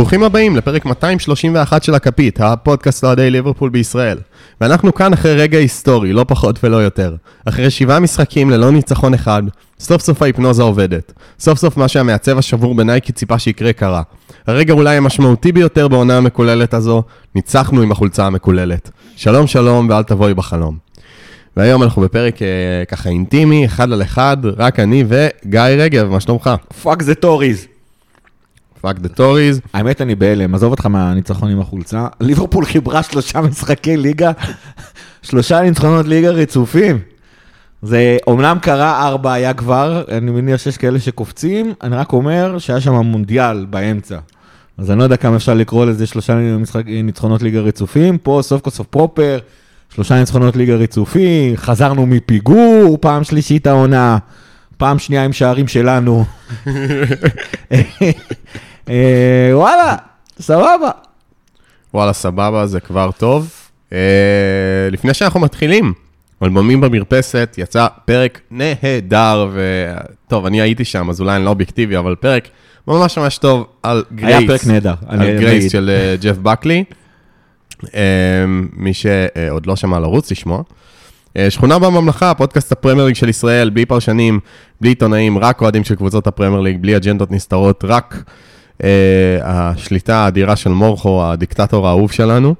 ברוכים הבאים לפרק 231 של הכפית, הפודקאסט אוהדי ליברפול בישראל. ואנחנו כאן אחרי רגע היסטורי, לא פחות ולא יותר. אחרי שבעה משחקים ללא ניצחון אחד, סוף סוף ההיפנוזה עובדת. סוף סוף מה שהמעצב השבור בנייקי ציפה שיקרה קרה. הרגע אולי המשמעותי ביותר בעונה המקוללת הזו, ניצחנו עם החולצה המקוללת. שלום שלום ואל תבואי בחלום. והיום אנחנו בפרק אה, ככה אינטימי, אחד על אחד, רק אני וגיא רגב, מה שלומך? Fuck the Tories. Fuck the Tories. האמת אני בהלם, עזוב אותך מהניצחון עם החולצה. ליברפול חיברה שלושה משחקי ליגה, שלושה ניצחונות ליגה רצופים. זה אומנם קרה ארבע היה כבר, אני מניח שיש כאלה שקופצים, אני רק אומר שהיה שם מונדיאל באמצע. אז אני לא יודע כמה אפשר לקרוא לזה שלושה משחק, ניצחונות ליגה רצופים, פה סוף כל סוף proper, שלושה ניצחונות ליגה רצופים, חזרנו מפיגור, פעם שלישית העונה, פעם שנייה עם שערים שלנו. אה, וואלה, סבבה. וואלה, סבבה, זה כבר טוב. אה, לפני שאנחנו מתחילים, אלבומים במרפסת, יצא פרק נהדר, וטוב, אני הייתי שם, אז אולי אני לא אובייקטיבי, אבל פרק ממש ממש טוב על גרייס. היה פרק נהדר. על גרייס של אה, ג'ף בקלי. מי שעוד לא שמע לרוץ לשמוע. שכונה בממלכה, פודקאסט הפרמייר ליג של ישראל, בלי פרשנים, בלי עיתונאים, רק אוהדים של קבוצות הפרמייר ליג, בלי אג'נדות נסתרות, רק השליטה האדירה של מורכו, הדיקטטור האהוב שלנו.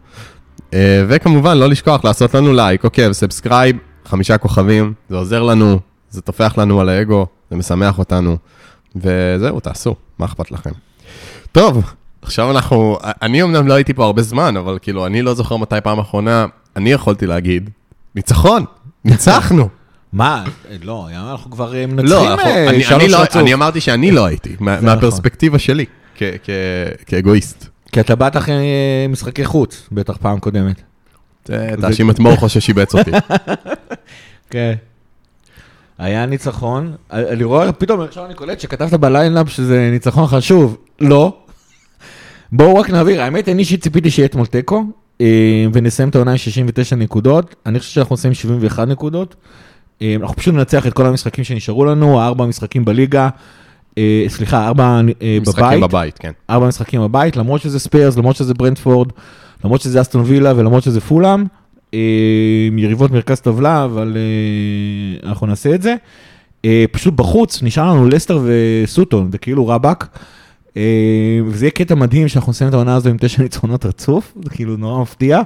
אה, וכמובן, לא לשכוח לעשות לנו לייק, עוקב, subscribe, חמישה כוכבים, זה עוזר לנו, זה טופח לנו על האגו, זה משמח אותנו, וזהו, תעשו, מה אכפת לכם. טוב, עכשיו אנחנו, אני אמנם לא הייתי פה הרבה זמן, אבל כאילו, אני לא זוכר מתי פעם אחרונה, אני יכולתי להגיד, ניצחון, ניצחנו. מה? לא, אנחנו כבר אה, לא, מנצחים אה, שלוש אני לא- רצוף. אני אמרתי שאני לא הייתי, מה- נכון. מהפרספקטיבה שלי, כאגואיסט. כי אתה באת אחרי אה, משחקי חוץ, בטח פעם קודמת. אה, תאשים את מורכו ששיבץ אותי. כן. היה ניצחון, אני רואה, פתאום עכשיו אני קולט שכתבת בליינאפ שזה ניצחון חשוב. לא. בואו רק נעביר, האמת, אני אישית ציפיתי שיהיה אתמול תיקו, אה, ונסיים את העונה עם 69 נקודות. אני חושב שאנחנו עושים 71 נקודות. אה, אנחנו פשוט ננצח את כל המשחקים שנשארו לנו, ארבע משחקים בליגה, אה, סליחה, ארבע אה, בבית. בבית, כן. ארבע משחקים בבית, למרות שזה ספרס, למרות שזה ברנדפורד, למרות שזה אסטון וילה ולמרות שזה פולאם, אה, יריבות מרכז טבלה, אבל אה, אנחנו נעשה את זה. אה, פשוט בחוץ נשאר לנו לסטר וסוטון, זה כאילו רבאק. אה, וזה יהיה קטע מדהים שאנחנו נסיים את העונה הזו עם תשע ניצחונות רצוף, זה כאילו נורא מפתיע.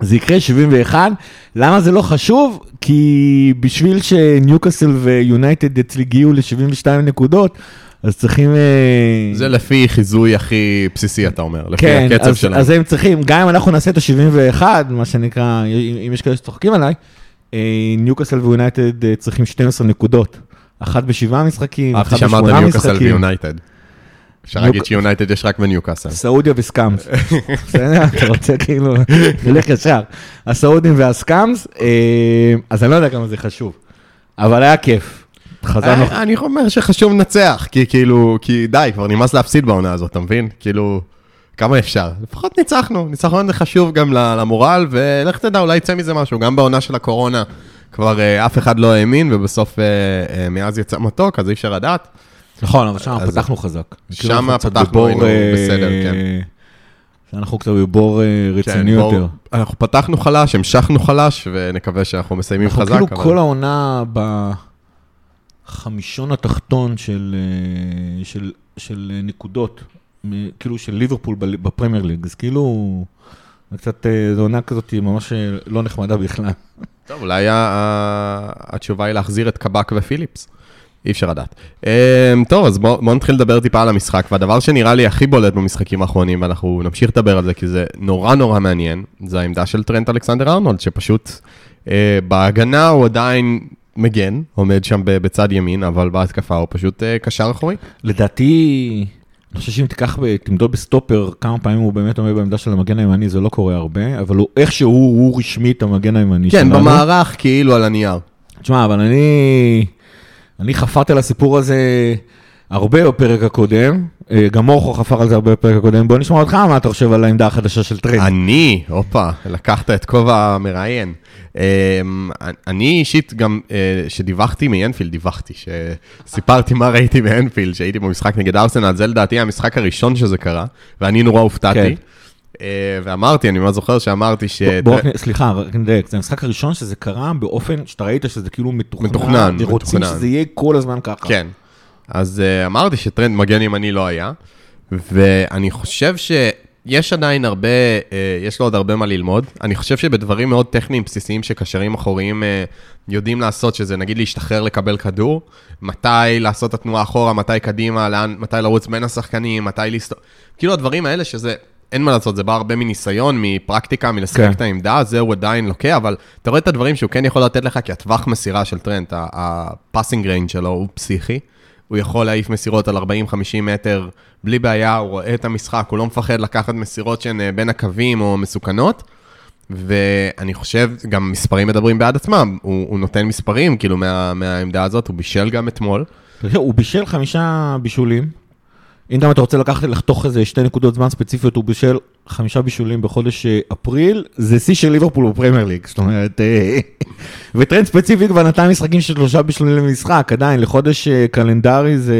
זה יקרה 71, למה זה לא חשוב? כי בשביל שניוקאסל ויונייטד אצלי הגיעו ל-72 נקודות, אז צריכים... אה, זה לפי חיזוי הכי בסיסי, אתה אומר, לפי כן, הקצב אז, שלהם. אז הם צריכים, גם אם אנחנו נעשה את ה-71, מה שנקרא, אם יש כאלה שצוחקים עליי, אה, ניוקאסל ויונייטד אה, צריכים 12 נקודות. אחת בשבעה משחקים, אהבתי אחת שאמרת בשמונה ניוקאסל משחקים. ויונייטד. אפשר להגיד שיונייטד יש רק בניוקאסל. סעודיה וסקאמס. בסדר? אתה רוצה כאילו, נלך ישר. הסעודים והסקאמס, אה, אז אני לא יודע כמה זה חשוב. אבל היה כיף. חזרנו, אה, אני אומר שחשוב לנצח, כי כאילו, כי די, כבר נמאס להפסיד בעונה הזאת, אתה מבין? כאילו, כמה אפשר? לפחות ניצחנו, ניצחון זה חשוב גם למורל, ולך תדע, אולי יצא מזה משהו, גם בעונה של הקורונה כבר אה, אף אחד לא האמין, ובסוף מאז יצא מתוק, אז אי אפשר לדעת. נכון, אבל שם פתחנו חזק. כאילו אנחנו קצת פתחנו, היינו אה, בסדר, כן. אנחנו קצת בבור אה, רציני כן, בואו- יותר. אנחנו פתחנו חלש, המשכנו חלש, ונקווה שאנחנו מסיימים אנחנו חזק. כאילו אבל- כל העונה בחמישון התחתון של, אה, של, של נקודות, כאילו של ליברפול בפרמייר ליג, אז כאילו, זה קצת, זו עונה כזאת ממש לא נחמדה בכלל. טוב, אולי התשובה היא להחזיר את קבק ופיליפס. אי אפשר לדעת. אמ, טוב, אז בואו בוא נתחיל לדבר טיפה על המשחק, והדבר שנראה לי הכי בולט במשחקים האחרונים, ואנחנו נמשיך לדבר על זה, כי זה נורא נורא מעניין, זה העמדה של טרנט אלכסנדר ארנולד, שפשוט אה, בהגנה הוא עדיין מגן, עומד שם בצד ימין, אבל בהתקפה הוא פשוט אה, קשר אחורי. לדעתי, אני חושב שאם תיקח, תמדוד בסטופר כמה פעמים הוא באמת עומד בעמדה של המגן הימני, זה לא קורה הרבה, אבל הוא איכשהו, הוא רשמית המגן הימני כן, שלנו. במערך כאילו על הנייר. תשמע, אבל אני, אני חפרתי על הסיפור הזה הרבה בפרק הקודם, אה, גם מורכו חפר על זה הרבה בפרק הקודם, בוא נשמע אותך מה אתה חושב על העמדה החדשה של טרנט. אני, הופה, לקחת את כובע המראיין. אמ, אני אישית גם, אה, שדיווחתי מאנפילד, דיווחתי, שסיפרתי מה ראיתי מאנפילד, שהייתי במשחק נגד ארסנל, זה לדעתי המשחק הראשון שזה קרה, ואני נורא הופתעתי. כן. אה, ואמרתי, אני ממש זוכר שאמרתי ש... בוא, סליחה, רק נדייק, זה המשחק הראשון שזה קרה באופן שאתה ראית שזה כאילו מתוכנן, מתוכנן, ורוצים מתוכנן. שזה יהיה כל הזמן ככה. כן. אז uh, אמרתי שטרנד מגן ימני לא היה, ואני חושב שיש עדיין הרבה, uh, יש לו עוד הרבה מה ללמוד. אני חושב שבדברים מאוד טכניים בסיסיים שקשרים אחוריים יודעים לעשות, שזה נגיד להשתחרר לקבל כדור, מתי לעשות את התנועה אחורה, מתי קדימה, לאן, מתי לרוץ בין השחקנים, מתי לסתור... כאילו הדברים האלה שזה... אין מה לעשות, זה בא הרבה מניסיון, מפרקטיקה, מלשחק כן. את העמדה, זה הוא עדיין לוקה, אבל אתה רואה את הדברים שהוא כן יכול לתת לך, כי הטווח מסירה של טרנט, ה passing range שלו הוא פסיכי. הוא יכול להעיף מסירות על 40-50 מטר בלי בעיה, הוא רואה את המשחק, הוא לא מפחד לקחת מסירות שהן אה, בין הקווים או מסוכנות. ואני חושב, גם מספרים מדברים בעד עצמם, הוא, הוא נותן מספרים, כאילו, מה, מהעמדה הזאת, הוא בישל גם אתמול. הוא בישל חמישה בישולים. אם אתה רוצה לקחת, לחתוך איזה שתי נקודות זמן ספציפיות, הוא בישל חמישה בישולים בחודש אה, אפריל, זה שיא של ליברפול בפרמייר ליג, זאת אומרת, אה, וטרנד ספציפי כבר נתן משחקים של שלושה בישולים למשחק, עדיין, לחודש אה, קלנדרי זה...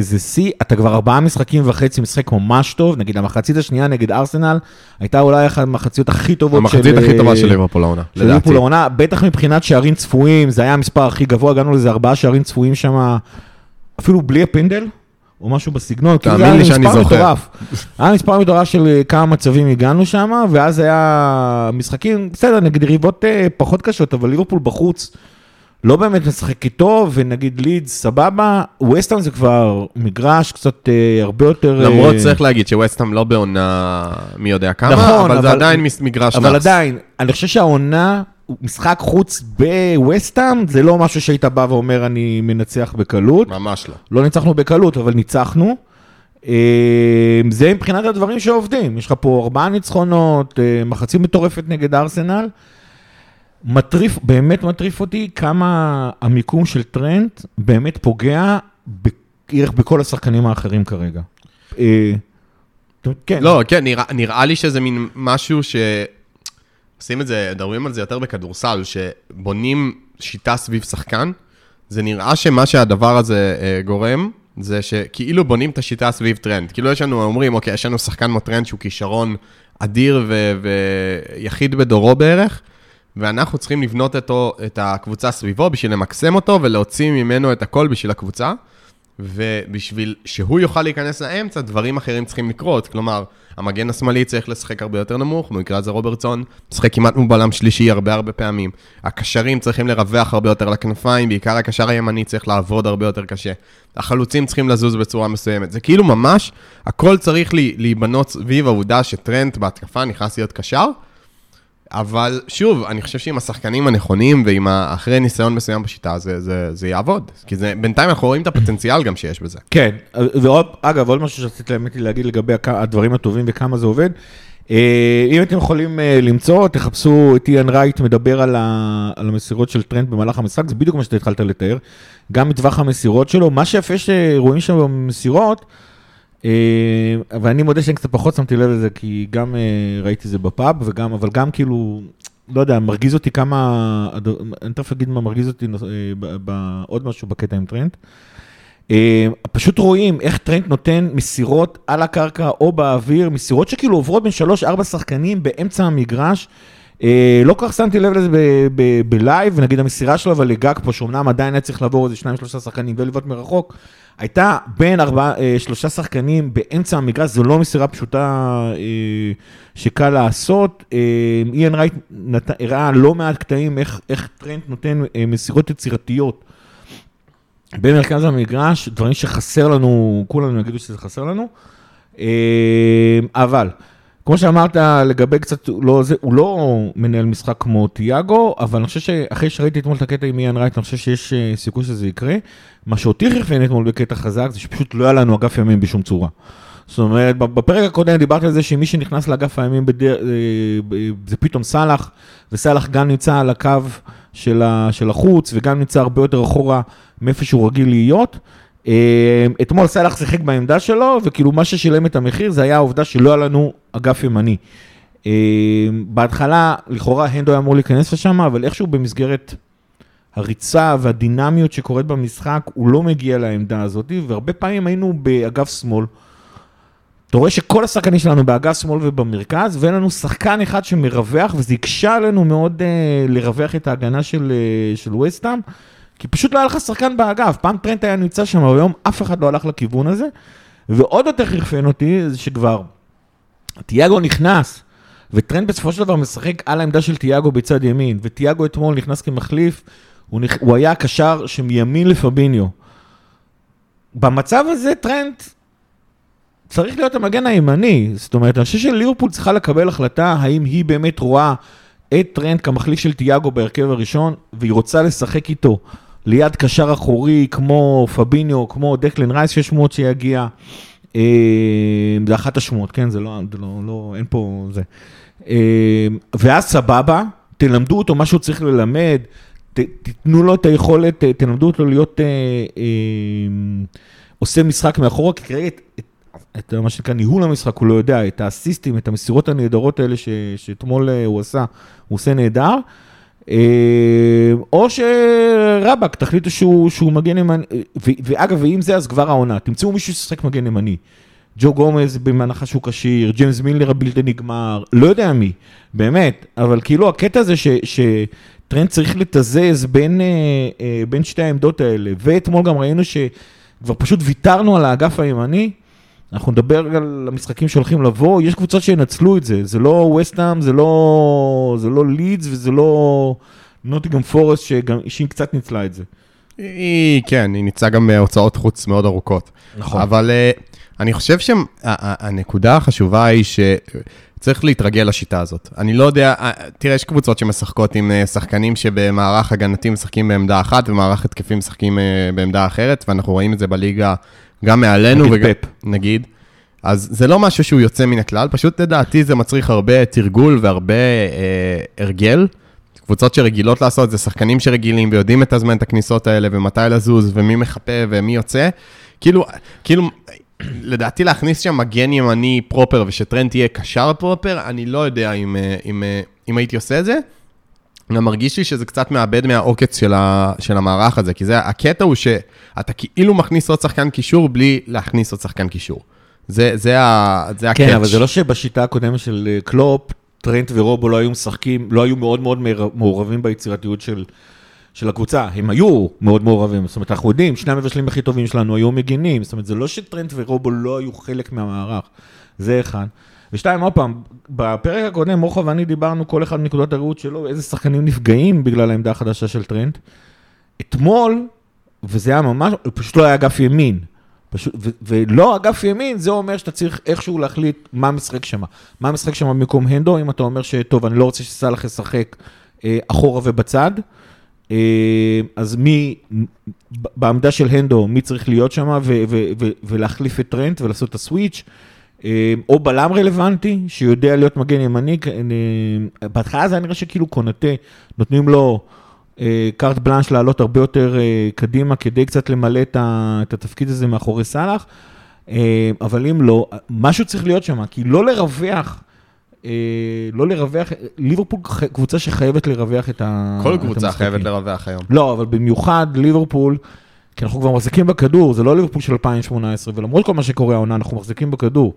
זה שיא, אתה כבר ארבעה משחקים וחצי, משחק ממש טוב, נגיד המחצית השנייה נגד ארסנל, הייתה אולי אחת המחציות הכי טובות של... המחצית הכי טובה של ליברפול העונה, של לדעתי. ליברפול העונה, בטח מבחינת שערים צפויים, זה היה המספר הכי גבוה, הגענו לזה ארבעה שערים צפויים שם, אפילו בלי הפנדל, או משהו בסגנון, כאילו זה היה מספר. מטורף. היה מספר מטורף של אה, כמה מצבים הגענו שם, ואז היה משחקים, בסדר, נגד יריבות אה, פחות קשות, אבל ליברפול בחוץ לא באמת משחקת טוב, ונגיד לידס, סבבה, ווסטהאם זה כבר מגרש קצת אה, הרבה יותר... למרות אה, צריך להגיד שווסטהאם לא בעונה מי יודע כמה, נכון, אבל זה אבל- עדיין מס- מגרש אבל נאחס. עדיין, אני חושב שהעונה, משחק חוץ בווסטהאם, זה לא משהו שהיית בא ואומר אני מנצח בקלות. ממש לא. לא ניצחנו בקלות, אבל ניצחנו. אה, זה מבחינת הדברים שעובדים. יש לך פה ארבעה ניצחונות, אה, מחצית מטורפת נגד ארסנל. מטריף, באמת מטריף אותי כמה המיקום של טרנט באמת פוגע בערך בכל השחקנים האחרים כרגע. אה, כן. לא, כן, נראה, נראה לי שזה מין משהו ש... עושים את זה, מדברים על זה יותר בכדורסל, שבונים שיטה סביב שחקן, זה נראה שמה שהדבר הזה אה, גורם, זה שכאילו בונים את השיטה סביב טרנט. כאילו יש לנו, אומרים, אוקיי, יש לנו שחקן כמו טרנט שהוא כישרון אדיר ויחיד בדורו בערך, ואנחנו צריכים לבנות אותו, את הקבוצה סביבו בשביל למקסם אותו ולהוציא ממנו את הכל בשביל הקבוצה. ובשביל שהוא יוכל להיכנס לאמצע, דברים אחרים צריכים לקרות. כלומר, המגן השמאלי צריך לשחק הרבה יותר נמוך, במקרה הזה רוברטסון, משחק כמעט כמו בלם שלישי הרבה הרבה פעמים. הקשרים צריכים לרווח הרבה יותר לכנפיים, בעיקר הקשר הימני צריך לעבוד הרבה יותר קשה. החלוצים צריכים לזוז בצורה מסוימת. זה כאילו ממש, הכל צריך להיבנות סביב העובדה שטרנט בהתקפה נכנס להיות קשר. אבל שוב, אני חושב שעם השחקנים הנכונים ועם אחרי ניסיון מסוים בשיטה, זה, זה, זה יעבוד. כי זה, בינתיים אנחנו רואים את הפוטנציאל גם שיש בזה. כן, ועוד, אגב, עוד משהו שרציתי האמת להגיד לגבי הדברים הטובים וכמה זה עובד. אה, אם אתם יכולים אה, למצוא, תחפשו את איאן רייט מדבר על, ה, על המסירות של טרנט במהלך המשחק, זה בדיוק מה שאתה התחלת לתאר. גם מטווח המסירות שלו, מה שיפה שרואים שם במסירות, אה, ואני מודה שאני קצת פחות שמתי לב לזה, כי גם אה, ראיתי זה בפאב, וגם, אבל גם כאילו, לא יודע, מרגיז אותי כמה, אני תכף אגיד מה מרגיז אותי, אה, עוד משהו בקטע עם טרנט. פשוט רואים איך טרנט נותן מסירות על הקרקע או באוויר, מסירות שכאילו עוברות בין 3-4 שחקנים באמצע המגרש. אה, לא כל כך שמתי לב לזה ב live, נגיד המסירה שלו, אבל לגאקפו, שאומנם עדיין היה צריך לעבור איזה שניים שלושה שחקנים ולבעוט מרחוק, הייתה בין ארבעה, אה, שלושה שחקנים באמצע המגרש, זו לא מסירה פשוטה אה, שקל לעשות. איאן רייט נת- הראה לא מעט קטעים איך, איך טרנט נותן מסירות יצירתיות. במרכז המגרש, דברים שחסר לנו, כולנו יגידו שזה חסר לנו. אבל, כמו שאמרת לגבי קצת, לא, זה, הוא לא מנהל משחק כמו תיאגו, אבל אני חושב שאחרי שראיתי אתמול את הקטע עם איאן רייט, אני חושב שיש אה, סיכוי שזה יקרה. מה שאותי חרפן אתמול בקטע חזק, זה שפשוט לא היה לנו אגף ימין בשום צורה. זאת אומרת, בפרק הקודם דיברתי על זה שמי שנכנס לאגף הימין בדר... אה, זה פתאום סאלח, וסאלח גם נמצא על הקו. של החוץ, וגם נמצא הרבה יותר אחורה מאיפה שהוא רגיל להיות. אה, אתמול סאלח שיחק בעמדה שלו, וכאילו מה ששילם את המחיר זה היה העובדה שלא היה לנו אגף ימני. אה, בהתחלה, לכאורה הנדו היה אמור להיכנס לשם, אבל איכשהו במסגרת הריצה והדינמיות שקורית במשחק, הוא לא מגיע לעמדה הזאת, והרבה פעמים היינו באגף שמאל. אתה רואה שכל השחקנים שלנו באגף שמאל ובמרכז, ואין לנו שחקן אחד שמרווח, וזה הקשה עלינו מאוד אה, לרווח את ההגנה של, אה, של וסטאם, כי פשוט לא היה לך שחקן באגף. פעם טרנט היה נמצא שם, והיום אף אחד לא הלך לכיוון הזה. ועוד יותר חרפן אותי, זה שכבר תיאגו נכנס, וטרנט בסופו של דבר משחק על העמדה של תיאגו בצד ימין, ותיאגו אתמול נכנס כמחליף, הוא, נכ... הוא היה הקשר שמימין לפביניו. במצב הזה טרנט צריך להיות המגן הימני, זאת אומרת, אני חושב שליברפול צריכה לקבל החלטה האם היא באמת רואה את טרנט כמחליף של תיאגו בהרכב הראשון, והיא רוצה לשחק איתו ליד קשר אחורי כמו פביניו, כמו דקלן רייס שיש שמועות שיגיע. אה, זה אחת השמועות, כן? זה לא, לא, לא, אין פה זה. אה, ואז סבבה, תלמדו אותו מה שהוא צריך ללמד, ת, תיתנו לו את היכולת, תלמדו אותו להיות אה, אה, עושה משחק מאחורה, כי כרגע את, את את מה שנקרא ניהול המשחק, הוא לא יודע, את האסיסטים, את המסירות הנהדרות האלה שאתמול אה, הוא עשה, הוא עושה נהדר. אה, או שרבאק, תחליטו שהוא, שהוא מגן ימני, ואגב, ואם זה אז כבר העונה, תמצאו מישהו ששחק מגן ימני. ג'ו גומז בהנחה שהוא כשיר, ג'יימס מילר הבלתי נגמר, לא יודע מי, באמת, אבל כאילו הקטע הזה ש, שטרנד צריך לתזז בין, אה, בין שתי העמדות האלה, ואתמול גם ראינו שכבר פשוט ויתרנו על האגף הימני, אנחנו נדבר על המשחקים שהולכים לבוא, יש קבוצות שינצלו את זה, זה לא וסטאם, זה לא, זה לא לידס וזה לא נוטיגם פורסט שהיא קצת ניצלה את זה. היא, כן, היא ניצלה גם הוצאות חוץ מאוד ארוכות. נכון. אבל uh, אני חושב שהנקודה החשובה היא שצריך להתרגל לשיטה הזאת. אני לא יודע, תראה, יש קבוצות שמשחקות עם שחקנים שבמערך הגנתי משחקים בעמדה אחת, ובמערך התקפים משחקים בעמדה אחרת, ואנחנו רואים את זה בליגה גם מעלינו. נגיד פפ. נגיד. אז זה לא משהו שהוא יוצא מן הכלל, פשוט לדעתי זה מצריך הרבה תרגול והרבה אה, הרגל. קבוצות שרגילות לעשות, זה שחקנים שרגילים ויודעים את הזמן את הכניסות האלה ומתי לזוז ומי מחפה ומי יוצא. כאילו, כאילו, לדעתי להכניס שם מגן ימני proper ושטרנט יהיה קשר proper, אני לא יודע אם, אה, אם, אה, אם הייתי עושה את זה. גם מרגיש לי שזה קצת מאבד מהעוקץ של, ה, של המערך הזה, כי זה, הקטע הוא שאתה כאילו מכניס עוד שחקן קישור בלי להכניס עוד שחקן קישור. זה, זה, ה, זה ה catch. כן, אבל זה לא שבשיטה הקודמת של אה, קלופ, טרנט ורובו לא היו משחקים, לא היו מאוד מאוד מעורבים ביצירתיות של, של הקבוצה. הם היו מאוד מעורבים, זאת אומרת, אנחנו יודעים, שני המבשלים הכי טובים שלנו היו מגינים, זאת אומרת, זה לא שטרנט ורובו לא היו חלק מהמערך, זה אחד. ושתיים, עוד פעם, בפרק הקודם, מוחה ואני דיברנו כל אחד מנקודת הראות שלו, איזה שחקנים נפגעים בגלל העמדה החדשה של טרנד. אתמול, וזה היה ממש, פשוט לא היה אגף ימין. פשוט, ו- ולא אגף ימין, זה אומר שאתה צריך איכשהו להחליט מה משחק שם. מה משחק שם במקום הנדו, אם אתה אומר שטוב, אני לא רוצה שסאלח ישחק אה, אחורה ובצד, אה, אז מי, בעמדה של הנדו, מי צריך להיות שם, ו- ו- ו- ולהחליף את טרנט ולעשות את הסוויץ'. אה, או בלם רלוונטי, שיודע להיות מגן ימני, אה, בהתחלה זה היה נראה שכאילו קונטה, נותנים לו קארט אה, בלאנש לעלות הרבה יותר קדימה, כדי קצת למלא את התפקיד הזה מאחורי סאלח, אבל אם לא, משהו צריך להיות שם, כי לא לרווח, לא לרווח, ליברפול קבוצה שחייבת לרווח את המשחקים. כל קבוצה חייבת לרווח היום. לא, אבל במיוחד ליברפול, כי אנחנו כבר מחזיקים בכדור, זה לא ליברפול של 2018, ולמרות כל מה שקורה העונה, אנחנו מחזיקים בכדור.